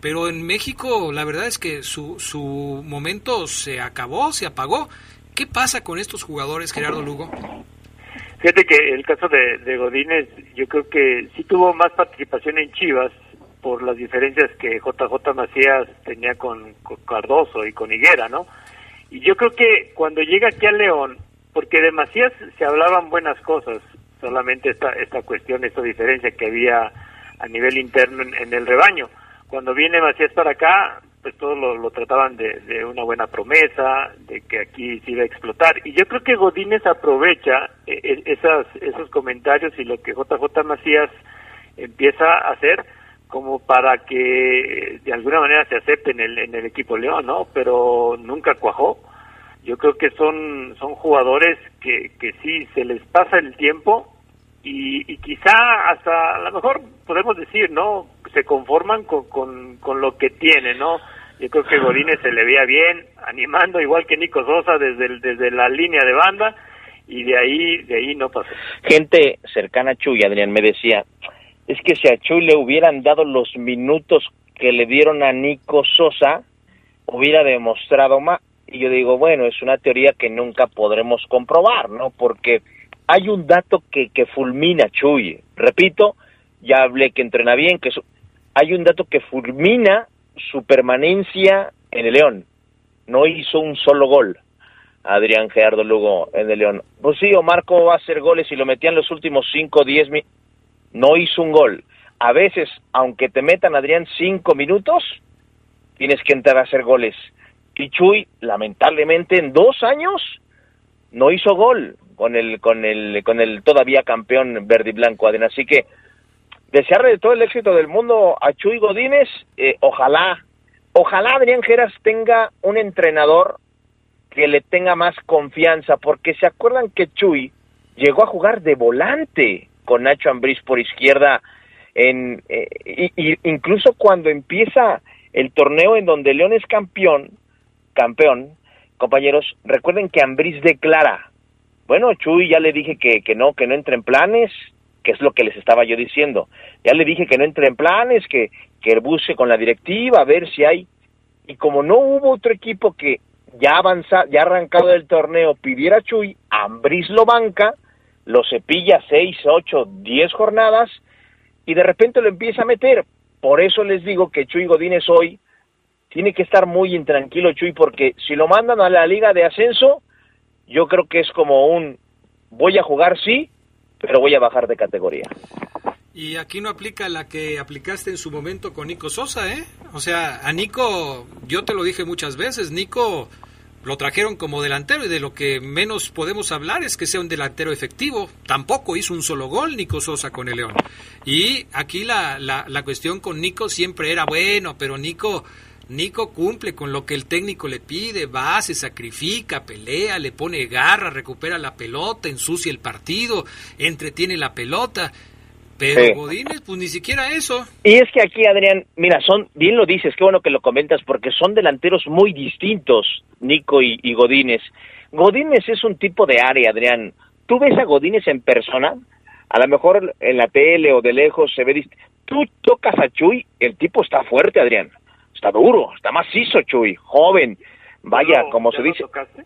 pero en México la verdad es que su, su momento se acabó, se apagó. ¿Qué pasa con estos jugadores, Gerardo Lugo? Fíjate que el caso de, de Godínez, yo creo que sí tuvo más participación en Chivas por las diferencias que JJ Macías tenía con, Cardoso y con Higuera, ¿no? Y yo creo que cuando llega aquí a León, porque de Macías se hablaban buenas cosas, solamente esta, esta cuestión, esta diferencia que había a nivel interno en, el rebaño. Cuando viene Macías para acá, pues todos lo, trataban de, una buena promesa, de que aquí se iba a explotar. Y yo creo que Godínez aprovecha eh, esas, esos comentarios y lo que JJ Macías empieza a hacer como para que de alguna manera se acepte en el, en el equipo León, ¿no? Pero nunca cuajó. Yo creo que son, son jugadores que, que sí se les pasa el tiempo y, y quizá hasta a lo mejor podemos decir, ¿no? Se conforman con, con, con lo que tienen, ¿no? Yo creo que Godínez se le veía bien, animando igual que Nico Sosa desde, desde la línea de banda y de ahí, de ahí no pasó. Gente cercana a Chuy, Adrián, me decía, es que si a Chuy le hubieran dado los minutos que le dieron a Nico Sosa, hubiera demostrado más. Y yo digo, bueno, es una teoría que nunca podremos comprobar, ¿no? Porque hay un dato que, que fulmina Chuy. Repito, ya hablé que entrena bien, que su... hay un dato que fulmina su permanencia en el León. No hizo un solo gol. Adrián Gerardo Lugo en el León. Pues sí, Omar, ¿cómo va a hacer goles si lo metían los últimos 5 10 minutos? No hizo un gol. A veces, aunque te metan, Adrián, 5 minutos, tienes que entrar a hacer goles. Y Chuy, lamentablemente, en dos años no hizo gol con el, con el, con el todavía campeón verde y blanco, Adrián. Así que desearle todo el éxito del mundo a Chuy Godínez. Eh, ojalá, ojalá Adrián Geras tenga un entrenador que le tenga más confianza, porque se acuerdan que Chuy llegó a jugar de volante con Nacho Ambriz por izquierda, en, eh, y, incluso cuando empieza el torneo en donde León es campeón, campeón, compañeros, recuerden que Ambriz declara, bueno, Chuy, ya le dije que, que no, que no entre en planes, que es lo que les estaba yo diciendo. Ya le dije que no entre en planes, que, que busque con la directiva, a ver si hay. Y como no hubo otro equipo que ya avanza, ya arrancado del torneo, pidiera Chuy, Ambriz lo banca, lo cepilla seis, ocho, diez jornadas, y de repente lo empieza a meter. Por eso les digo que Chuy Godínez hoy tiene que estar muy intranquilo, Chuy, porque si lo mandan a la liga de ascenso, yo creo que es como un voy a jugar sí, pero voy a bajar de categoría. Y aquí no aplica la que aplicaste en su momento con Nico Sosa, ¿eh? O sea, a Nico, yo te lo dije muchas veces, Nico lo trajeron como delantero y de lo que menos podemos hablar es que sea un delantero efectivo. Tampoco hizo un solo gol Nico Sosa con el León. Y aquí la, la, la cuestión con Nico siempre era bueno, pero Nico Nico cumple con lo que el técnico le pide, va, se sacrifica, pelea, le pone garra, recupera la pelota, ensucia el partido, entretiene la pelota. Pero sí. Godínez, pues ni siquiera eso. Y es que aquí, Adrián, mira, son, bien lo dices, qué bueno que lo comentas, porque son delanteros muy distintos, Nico y, y Godínez. Godínez es un tipo de área, Adrián. Tú ves a Godínez en persona, a lo mejor en la tele o de lejos se ve distinto. Tú tocas a Chuy, el tipo está fuerte, Adrián está duro, está macizo, Chuy, joven. Vaya, ¿No, como se lo dice. tocaste?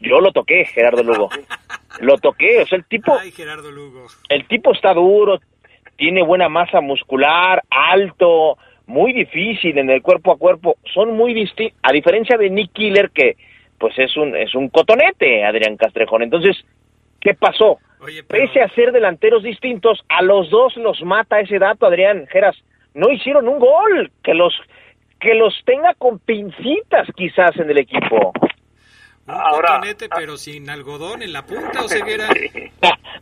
Yo lo toqué, Gerardo Lugo. lo toqué, o sea, el tipo. Ay, Gerardo Lugo. El tipo está duro, tiene buena masa muscular, alto, muy difícil en el cuerpo a cuerpo. Son muy distintos. A diferencia de Nick Killer, que pues es un, es un cotonete, Adrián Castrejón. Entonces, ¿qué pasó? Oye, pero... Pese a ser delanteros distintos, a los dos los mata ese dato, Adrián Geras. No hicieron un gol que los que los tenga con pincitas quizás en el equipo. Un Ahora, cotonete, pero sin algodón en la punta, o ceguera.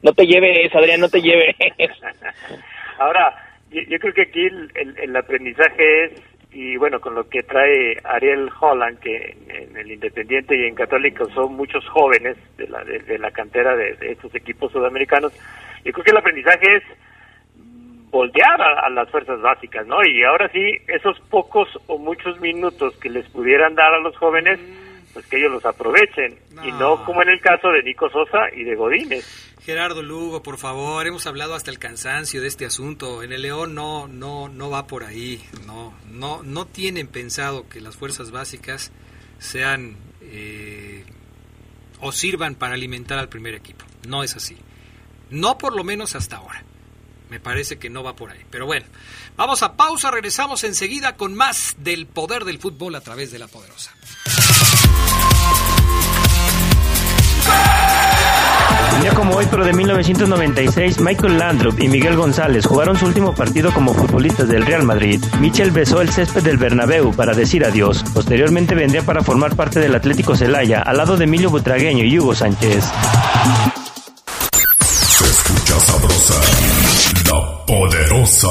no te lleves, Adrián, no te lleves. Ahora, yo, yo, creo que aquí el, el, el, aprendizaje es, y bueno, con lo que trae Ariel Holland, que en, en el Independiente y en Católico son muchos jóvenes de la, de, de la cantera de, de estos equipos sudamericanos, yo creo que el aprendizaje es voltear a, a, las fuerzas básicas, ¿no? Y ahora sí, esos pocos o muchos minutos que les pudieran dar a los jóvenes, pues que ellos los aprovechen, no. y no como en el caso de Nico Sosa y de Godínez. Gerardo Lugo, por favor, hemos hablado hasta el cansancio de este asunto. En el León no, no, no va por ahí. No, no, no tienen pensado que las fuerzas básicas sean eh, o sirvan para alimentar al primer equipo. No es así. No por lo menos hasta ahora. Me parece que no va por ahí. Pero bueno, vamos a pausa, regresamos enseguida con más del poder del fútbol a través de la poderosa. Un día como hoy, pero de 1996, Michael Landrup y Miguel González jugaron su último partido como futbolistas del Real Madrid. Michel besó el césped del Bernabéu para decir adiós. Posteriormente vendría para formar parte del Atlético Celaya, al lado de Emilio Butragueño y Hugo Sánchez. Poderosa.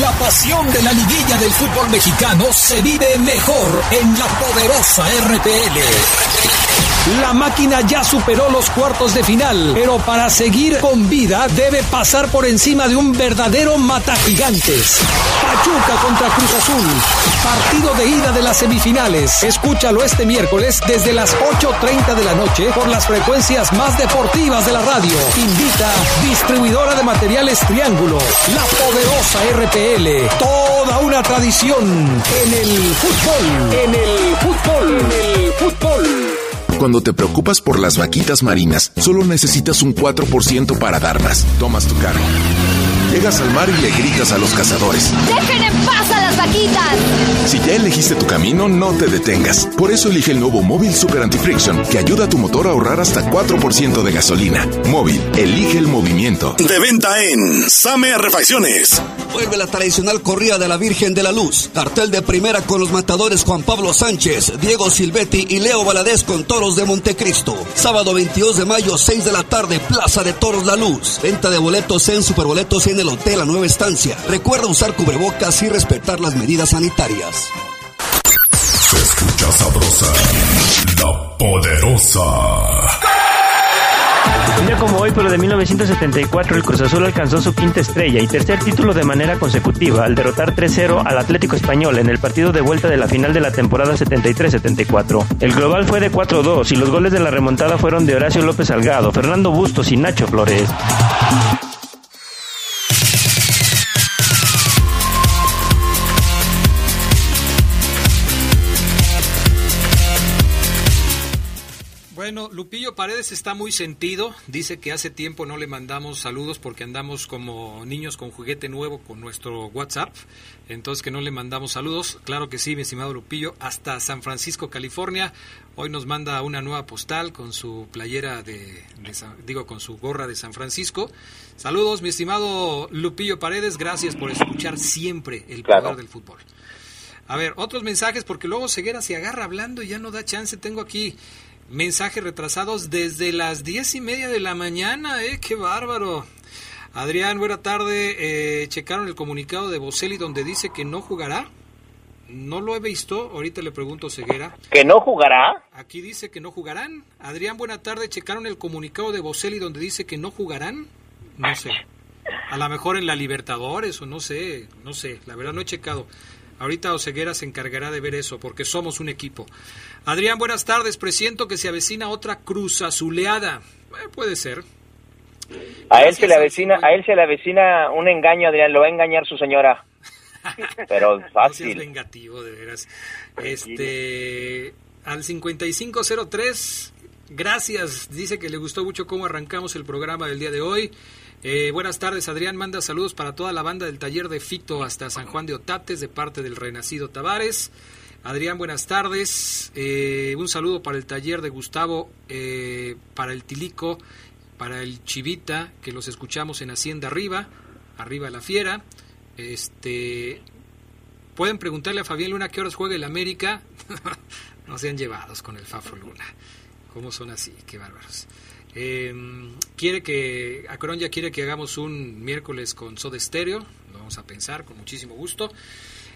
La pasión de la liguilla del fútbol mexicano se vive mejor en la poderosa RPL. La máquina ya superó los cuartos de final, pero para seguir con vida debe pasar por encima de un verdadero mata gigantes. Pachuca contra Cruz Azul. Partido de ida de las semifinales. Escúchalo este miércoles desde las 8.30 de la noche por las frecuencias más deportivas de la radio. Invita distribuidora de materiales Triángulo. La poderosa RPL. Toda una tradición en el fútbol. En el fútbol. En el fútbol. Cuando te preocupas por las vaquitas marinas, solo necesitas un 4% para dar más. Tomas tu cargo. Llegas al mar y le gritas a los cazadores. ¡Dejen en paz a las Si ya elegiste tu camino, no te detengas. Por eso elige el nuevo Móvil Super Anti-Friction, que ayuda a tu motor a ahorrar hasta 4% de gasolina. Móvil, elige el movimiento. De venta en Same Refacciones. Vuelve la tradicional corrida de la Virgen de la Luz. Cartel de primera con los matadores Juan Pablo Sánchez, Diego Silvetti y Leo Valadez con toros de Montecristo. Sábado 22 de mayo, 6 de la tarde, Plaza de Toros La Luz. Venta de boletos en Superboletos y en el Hotel La Nueva Estancia. Recuerda usar cubrebocas y respetar las medidas sanitarias. Se escucha sabrosa, la poderosa. Un día como hoy, pero de 1974, el Cruz Azul alcanzó su quinta estrella y tercer título de manera consecutiva al derrotar 3-0 al Atlético Español en el partido de vuelta de la final de la temporada 73-74. El global fue de 4-2 y los goles de la remontada fueron de Horacio López Salgado, Fernando Bustos y Nacho Flores. Bueno, Lupillo Paredes está muy sentido. Dice que hace tiempo no le mandamos saludos porque andamos como niños con juguete nuevo con nuestro WhatsApp. Entonces que no le mandamos saludos. Claro que sí, mi estimado Lupillo. Hasta San Francisco, California. Hoy nos manda una nueva postal con su playera de, digo, con su gorra de San Francisco. Saludos, mi estimado Lupillo Paredes. Gracias por escuchar siempre el Claro. poder del fútbol. A ver, otros mensajes, porque luego Ceguera se agarra hablando y ya no da chance. Tengo aquí mensajes retrasados desde las diez y media de la mañana, ¿eh? ¡Qué bárbaro! Adrián, buena tarde. Eh, ¿Checaron el comunicado de Boselli donde dice que no jugará? No lo he visto. Ahorita le pregunto a Ceguera. ¿Que no jugará? Aquí dice que no jugarán. Adrián, buena tarde. ¿Checaron el comunicado de Boselli donde dice que no jugarán? No sé. A lo mejor en la Libertadores o no sé, no sé. La verdad no he checado. Ahorita Oseguera se encargará de ver eso porque somos un equipo. Adrián, buenas tardes. Presiento que se avecina otra cruz azuleada. Eh, puede ser. A él se le avecina, a él se le avecina un engaño, Adrián, lo va a engañar su señora. Pero fácil. vengativo, de veras. Este, al 5503, gracias. Dice que le gustó mucho cómo arrancamos el programa del día de hoy. Eh, buenas tardes, Adrián. Manda saludos para toda la banda del taller de Fito hasta San Juan de Otates de parte del Renacido Tavares. Adrián, buenas tardes. Eh, un saludo para el taller de Gustavo, eh, para el Tilico, para el Chivita, que los escuchamos en Hacienda Arriba, Arriba la Fiera. Este, Pueden preguntarle a Fabián Luna qué horas juega el América. no sean llevados con el Fafo Luna. ¿Cómo son así? Qué bárbaros. Eh, quiere que, Acron ya quiere que hagamos un miércoles con Soda Stereo. Lo vamos a pensar con muchísimo gusto.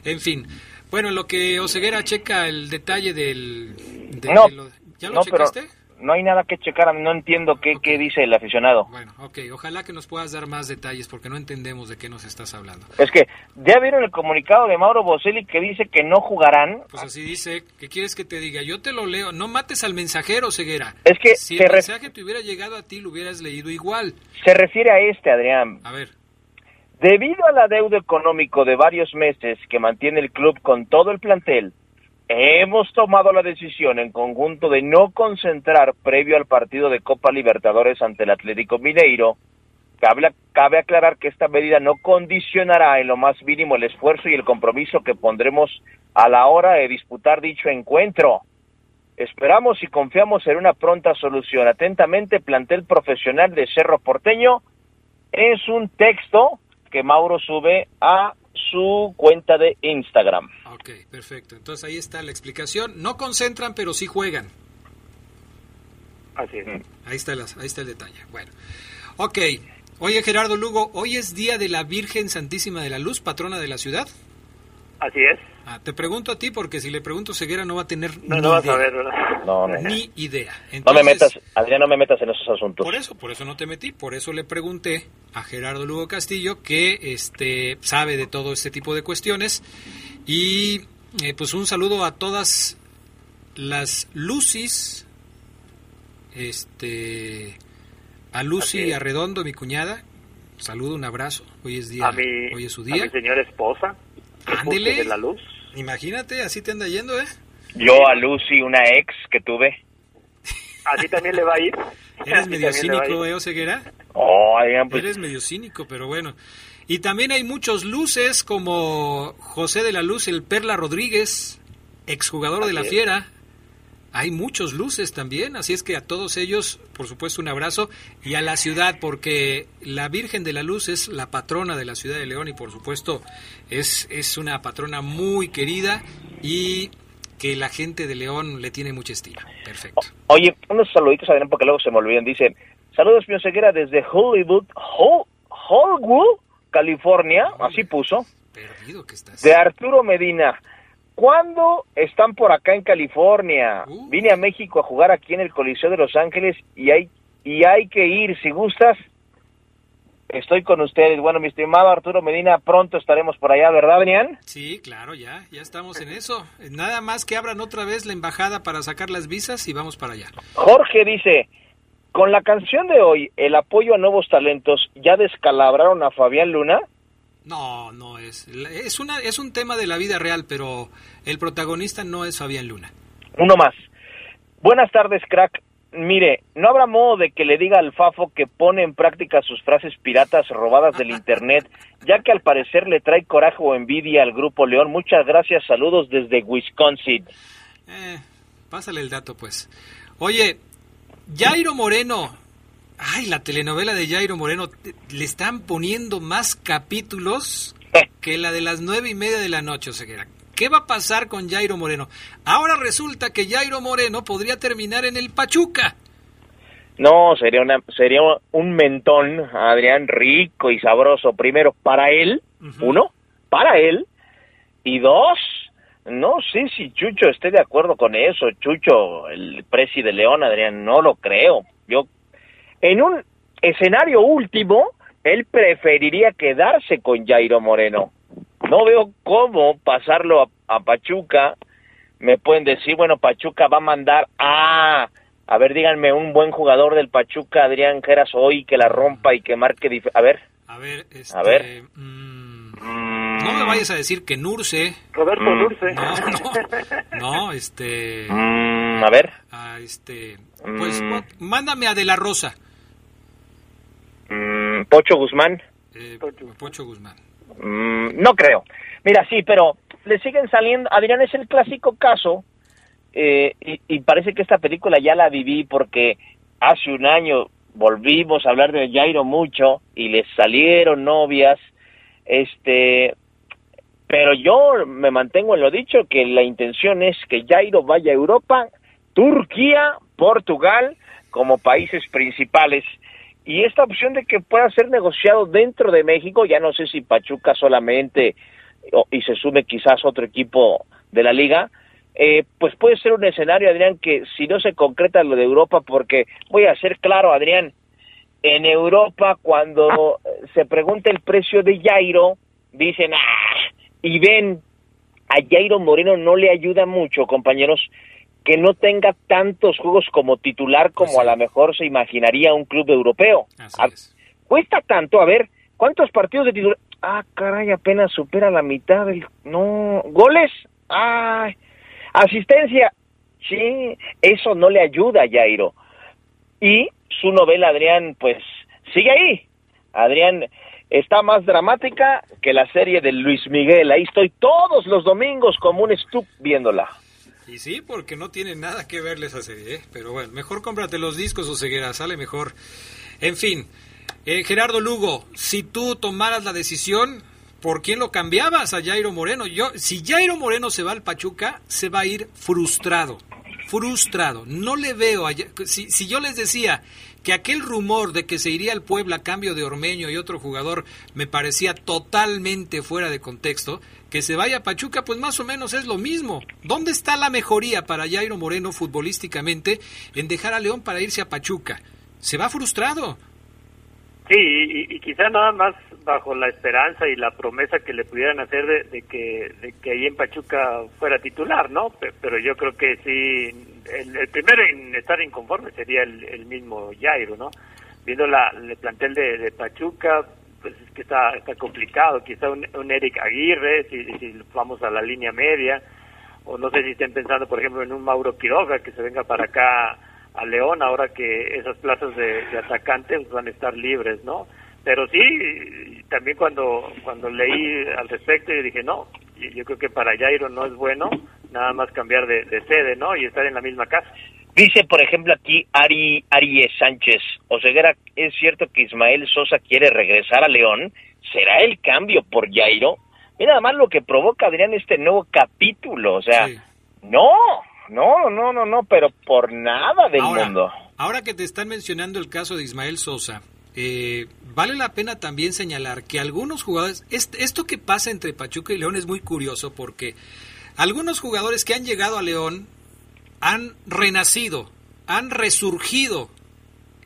En fin. Bueno, en lo que Oseguera checa el detalle del... de- No, de lo- ¿Ya lo no, pero checaste? No hay nada que checar, no entiendo qué, qué dice el aficionado. Bueno, ok, ojalá que nos puedas dar más detalles porque no entendemos de qué nos estás hablando. Es que ya vieron el comunicado de Mauro Boselli que dice que no jugarán. Pues así dice, ¿qué quieres que te diga? Yo te lo leo, no mates al mensajero, Ceguera. Es que si el mensaje te hubiera llegado a ti, lo hubieras leído igual. Se refiere a este, Adrián. A ver. Debido al adeudo económico de varios meses que mantiene el club con todo el plantel, hemos tomado la decisión en conjunto de no concentrar previo al partido de Copa Libertadores ante el Atlético Mineiro. Cabe, cabe aclarar que esta medida no condicionará en lo más mínimo el esfuerzo y el compromiso que pondremos a la hora de disputar dicho encuentro. Esperamos y confiamos en una pronta solución. Atentamente, plantel profesional de Cerro Porteño. Es un texto que Mauro sube a su cuenta de Instagram. Ok, perfecto. Entonces ahí está la explicación. No concentran, pero sí juegan. Así es. Ahí está, las- ahí está el detalle. Bueno, ok. Oye, Gerardo Lugo, hoy es día de la Virgen Santísima de la Luz, patrona de la ciudad. Así es. Ah, te pregunto a ti porque si le pregunto a Ceguera no va a tener No, ni no vas idea. a ver, ¿verdad? No. Ni idea. No me Entonces, metas, Adrián, no me metas en esos asuntos. Por eso, por eso no te metí, por eso le pregunté a Gerardo Lugo Castillo que este sabe de todo este tipo de cuestiones y eh, pues un saludo a todas las Lucis, este a Lucy. Arredondo, mi cuñada, saludo, un abrazo, hoy es día, A mi, hoy es su a día, mi señora esposa. Ándele. esposa de la luz. Imagínate, así te anda yendo, ¿eh? Yo a Lucy, una ex que tuve. Así también le va a ir. Eres Así medio a cínico, ¿eh, Oseguera? Oh, pues Eres medio cínico, pero bueno. Y también hay muchos luces como José de la Luz, el Perla Rodríguez, exjugador de la Así es. Fiera. Hay muchos luces también, así es que a todos ellos, por supuesto, un abrazo. Y a la ciudad, porque la Virgen de la Luz es la patrona de la ciudad de León y por supuesto es, es una patrona muy querida y que la gente de León le tiene mucha estima. Perfecto. Oye, unos saluditos, Adrián, porque luego se me olvidan. Dicen, saludos, Pío desde Hollywood, Hol- Hollywood, California, así puso, Perdido que estás. de Arturo Medina. ¿Cuándo están por acá en California? Uh. Vine a México a jugar aquí en el Coliseo de Los Ángeles y hay, y hay que ir, si gustas. Estoy con ustedes. Bueno, mi estimado Arturo Medina, pronto estaremos por allá, ¿verdad, Adrián? Sí, claro, ya, ya estamos en eso. Nada más que abran otra vez la embajada para sacar las visas y vamos para allá. Jorge dice, con la canción de hoy, el apoyo a nuevos talentos, ¿ya descalabraron a Fabián Luna? No, no es. Es, una, es un tema de la vida real, pero el protagonista no es Fabián Luna. Uno más. Buenas tardes, crack. Mire, no habrá modo de que le diga al Fafo que pone en práctica sus frases piratas robadas del internet, ya que al parecer le trae coraje o envidia al Grupo León. Muchas gracias, saludos desde Wisconsin. Eh, pásale el dato, pues. Oye, Jairo Moreno. Ay, la telenovela de Jairo Moreno. Le están poniendo más capítulos que la de las nueve y media de la noche, Oseguera. ¿Qué va a pasar con Jairo Moreno? Ahora resulta que Jairo Moreno podría terminar en el Pachuca. No, sería, una, sería un mentón, Adrián, rico y sabroso. Primero, para él, uno, para él, y dos, no sé si Chucho esté de acuerdo con eso. Chucho, el presi de León, Adrián, no lo creo. Yo, en un escenario último, él preferiría quedarse con Jairo Moreno. No veo cómo pasarlo a, a Pachuca. Me pueden decir, bueno, Pachuca va a mandar a... A ver, díganme, un buen jugador del Pachuca, Adrián Geras, hoy que la rompa y que marque... dif- A ver, A ver, este, a ver. No me vayas a decir que Nurse. Roberto Mm. Dulce. No, no, no, este... Mm, a ver. a este... Pues Mm. o- mándame a De La Rosa. Mm, Pocho Guzmán. Eh, Pocho Guzmán. Mm, no creo. Mira, sí, pero le siguen saliendo. Adrián es el clásico caso. eh, y, y parece que esta película ya la viví porque hace un año volvimos a hablar de Jairo mucho y le salieron novias. Este. Pero yo me mantengo en lo dicho que la intención es que Jairo vaya a Europa, Turquía, Portugal como países principales. Y esta opción de que pueda ser negociado dentro de México, ya no sé si Pachuca solamente y se sume quizás otro equipo de la liga, eh, pues puede ser un escenario, Adrián, que si no se concreta lo de Europa, porque voy a ser claro, Adrián, en Europa cuando se pregunta el precio de Jairo, dicen, ah, y ven, a Jairo Moreno no le ayuda mucho, compañeros, que no tenga tantos juegos como titular como a lo mejor se imaginaría un club europeo. A- cuesta tanto, a ver, ¿cuántos partidos de titular? Ah, caray, apenas supera la mitad del... No, goles, ay, asistencia, sí, eso no le ayuda a Jairo. Y su novela, Adrián, pues sigue ahí. Adrián está más dramática que la serie de Luis Miguel. Ahí estoy todos los domingos como un stup viéndola. Y sí, porque no tiene nada que verle esa serie, ¿eh? Pero bueno, mejor cómprate los discos o ceguera, sale mejor. En fin, eh, Gerardo Lugo, si tú tomaras la decisión, ¿por quién lo cambiabas a Jairo Moreno? Yo, si Jairo Moreno se va al Pachuca, se va a ir frustrado. Frustrado. No le veo. a si, si yo les decía que aquel rumor de que se iría al Puebla a cambio de Ormeño y otro jugador me parecía totalmente fuera de contexto, que se vaya a Pachuca, pues más o menos es lo mismo. ¿Dónde está la mejoría para Jairo Moreno futbolísticamente en dejar a León para irse a Pachuca? Se va frustrado. Sí, y, y quizá nada más bajo la esperanza y la promesa que le pudieran hacer de, que de que ahí en Pachuca fuera titular, ¿no? Pe- Pero yo creo que sí, el, primero en estar inconforme sería el, el mismo Jairo, ¿no? Viendo la, el plantel de Pachuca, pues es que está, está complicado. Quizá un, Eric Aguirre, si, vamos a la línea media, o no sé si estén pensando, por ejemplo, en un Mauro Quiroga que se venga para acá a León ahora que esas plazas de, de atacante pues, van a estar libres, ¿no? Pero sí, también cuando cuando leí al respecto yo dije, no, yo creo que para Jairo no es bueno nada más cambiar de, de sede, ¿no? Y estar en la misma casa. Dice, por ejemplo, aquí Ari Aries Sánchez, Oseguera, ¿es cierto que Ismael Sosa quiere regresar a León? ¿Será el cambio por Jairo? Mira nada más lo que provoca, Adrián, este nuevo capítulo. O sea, no, no, no, no, no, pero por nada del Ahora, mundo. Ahora que te están mencionando el caso de Ismael Sosa, eh, vale la pena también señalar que algunos jugadores, est- esto que pasa entre Pachuca y León es muy curioso porque algunos jugadores que han llegado a León han renacido, han resurgido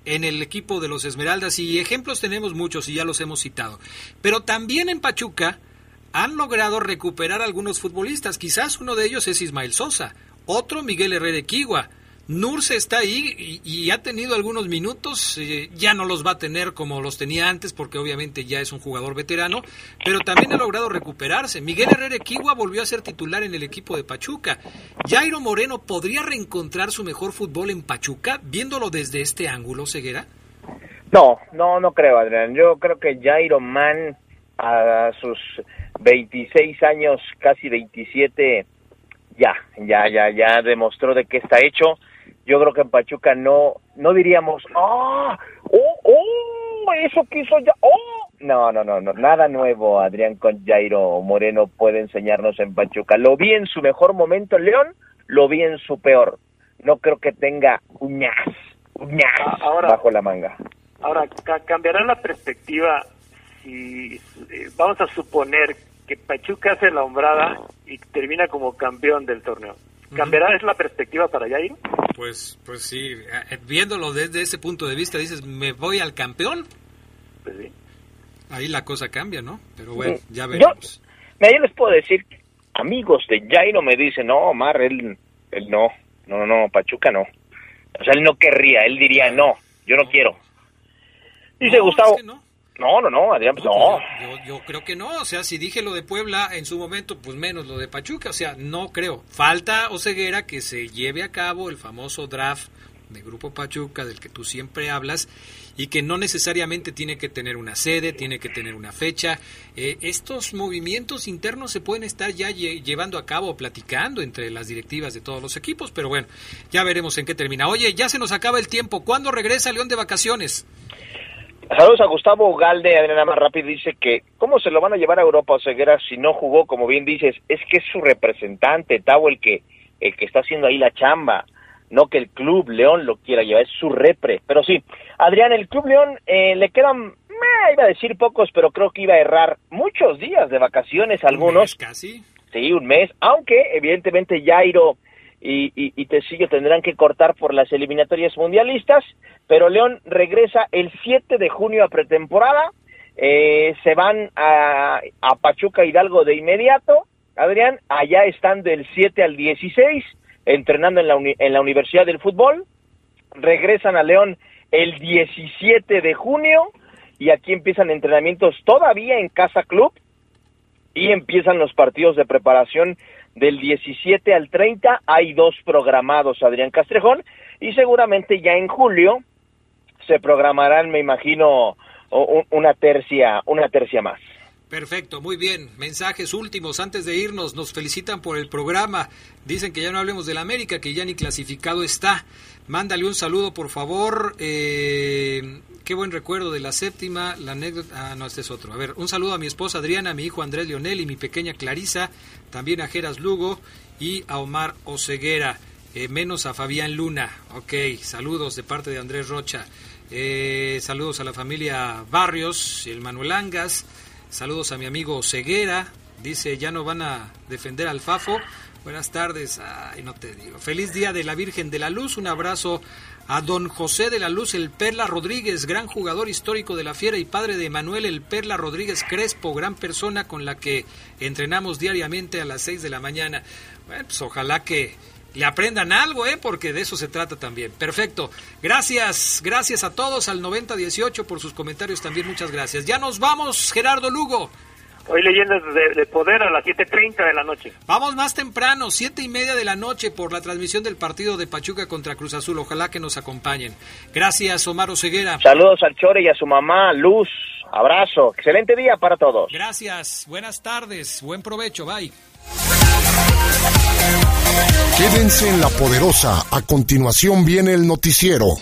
en el equipo de los Esmeraldas y ejemplos tenemos muchos y ya los hemos citado. Pero también en Pachuca han logrado recuperar algunos futbolistas. Quizás uno de ellos es Ismael Sosa, otro Miguel Herrera Equigua. Nurse está ahí y, ha tenido algunos minutos, eh, ya no los va a tener como los tenía antes porque obviamente ya es un jugador veterano, pero también ha logrado recuperarse. Miguel Herrera Equigua volvió a ser titular en el equipo de Pachuca. Jairo Moreno podría reencontrar su mejor fútbol en Pachuca viéndolo desde este ángulo, Ceguera. No, no, no creo, Adrián. Yo creo que Jairo Man, a sus 26 años, casi 27, ya, ya, ya, ya demostró de qué está hecho. Yo creo que en Pachuca no, no diríamos, ¡ah! ¡Oh, oh! Eso que hizo ya, ¡oh! No, no, no, no, nada nuevo, Adrián, con Jairo Moreno puede enseñarnos en Pachuca. Lo vi en su mejor momento en León, lo vi en su peor. No creo que tenga uñas, uñas Ahora- bajo la manga. Ahora, ca- cambiará la perspectiva si eh, vamos a suponer que Pachuca hace la hombrada y termina como campeón del torneo. ¿Cambiará es la perspectiva para Jairo? Pues, pues sí, eh, viéndolo desde ese punto de vista, dices, ¿me voy al campeón? Pues sí. Ahí la cosa cambia, ¿no? Pero bueno, ya Yo- veremos. Mira, yo les puedo decir, amigos de Jairo me dicen, no, Omar, él, él no, no, no, Pachuca no. O sea, él no querría, él diría, no, yo no quiero. Dice No, Gustavo, es que no. No, no, no, Adrián, pues no. Yo, yo creo que no, o sea, si dije lo de Puebla en su momento, pues menos lo de Pachuca, o sea, no creo. Falta Oseguera que se lleve a cabo el famoso draft de Grupo Pachuca del que tú siempre hablas y que no necesariamente tiene que tener una sede, tiene que tener una fecha. Eh, estos movimientos internos se pueden estar ya lle- llevando a cabo, platicando entre las directivas de todos los equipos, pero bueno, ya veremos en qué termina. Oye, ya se nos acaba el tiempo. ¿Cuándo regresa León de vacaciones? Saludos a Gustavo Galde, Adriana más rápido, dice que cómo se lo van a llevar a Europa Oseguera si no jugó, como bien dices, es que es su representante, Tavo el que, el que está haciendo ahí la chamba, no que el Club León lo quiera llevar, es su repre. Pero sí, Adrián, el Club León eh, le quedan, meh, iba a decir pocos, pero creo que iba a errar muchos días de vacaciones algunos. Casi. Sí, un mes, aunque evidentemente Jairo y, y, y tendrán que cortar por las eliminatorias mundialistas, pero León regresa el 7 de junio a pretemporada, eh, se van a, a Pachuca Hidalgo de inmediato, Adrián, allá están del 7 al 16, entrenando en la, en la Universidad del Fútbol, regresan a León el 17 de junio y aquí empiezan entrenamientos todavía en Casa Club y empiezan los partidos de preparación del 17 al 30. Hay dos programados, Adrián Castrejón, y seguramente ya en julio se programarán, me imagino, una tercia, una tercia más. Perfecto, muy bien. Mensajes últimos antes de irnos. Nos felicitan por el programa. Dicen que ya no hablemos del América, que ya ni clasificado está. Mándale un saludo, por favor. Eh, qué buen recuerdo de la séptima. La anécdota. Ah, no, este es otro. A ver, un saludo a mi esposa Adriana, a mi hijo Andrés Leonel y mi pequeña Clarisa. También a Geras Lugo y a Omar Oceguera. Eh, menos a Fabián Luna. Ok, saludos de parte de Andrés Rocha. Eh, saludos a la familia Barrios y el Manuel Angas. Saludos a mi amigo Ceguera. Dice, ya no van a defender al Fafo. Buenas tardes. Ay, no te digo. Feliz día de la Virgen de la Luz. Un abrazo a don José de la Luz, el Perla Rodríguez, gran jugador histórico de la Fiera y padre de Manuel, el Perla Rodríguez Crespo, gran persona con la que entrenamos diariamente a las 6 de la mañana. Bueno, pues ojalá que le aprendan algo, ¿eh? Porque de eso se trata también. Perfecto. Gracias, gracias a todos al 9018 por sus comentarios también. Muchas gracias. Ya nos vamos, Gerardo Lugo. Hoy leyendas de, de poder a las 7.30 de la noche. Vamos más temprano, siete y media de la noche por la transmisión del partido de Pachuca contra Cruz Azul. Ojalá que nos acompañen. Gracias, Omar Ceguera. Saludos al Chore y a su mamá, Luz. Abrazo. Excelente día para todos. Gracias. Buenas tardes. Buen provecho. Bye. Quédense en la poderosa. A continuación viene el noticiero.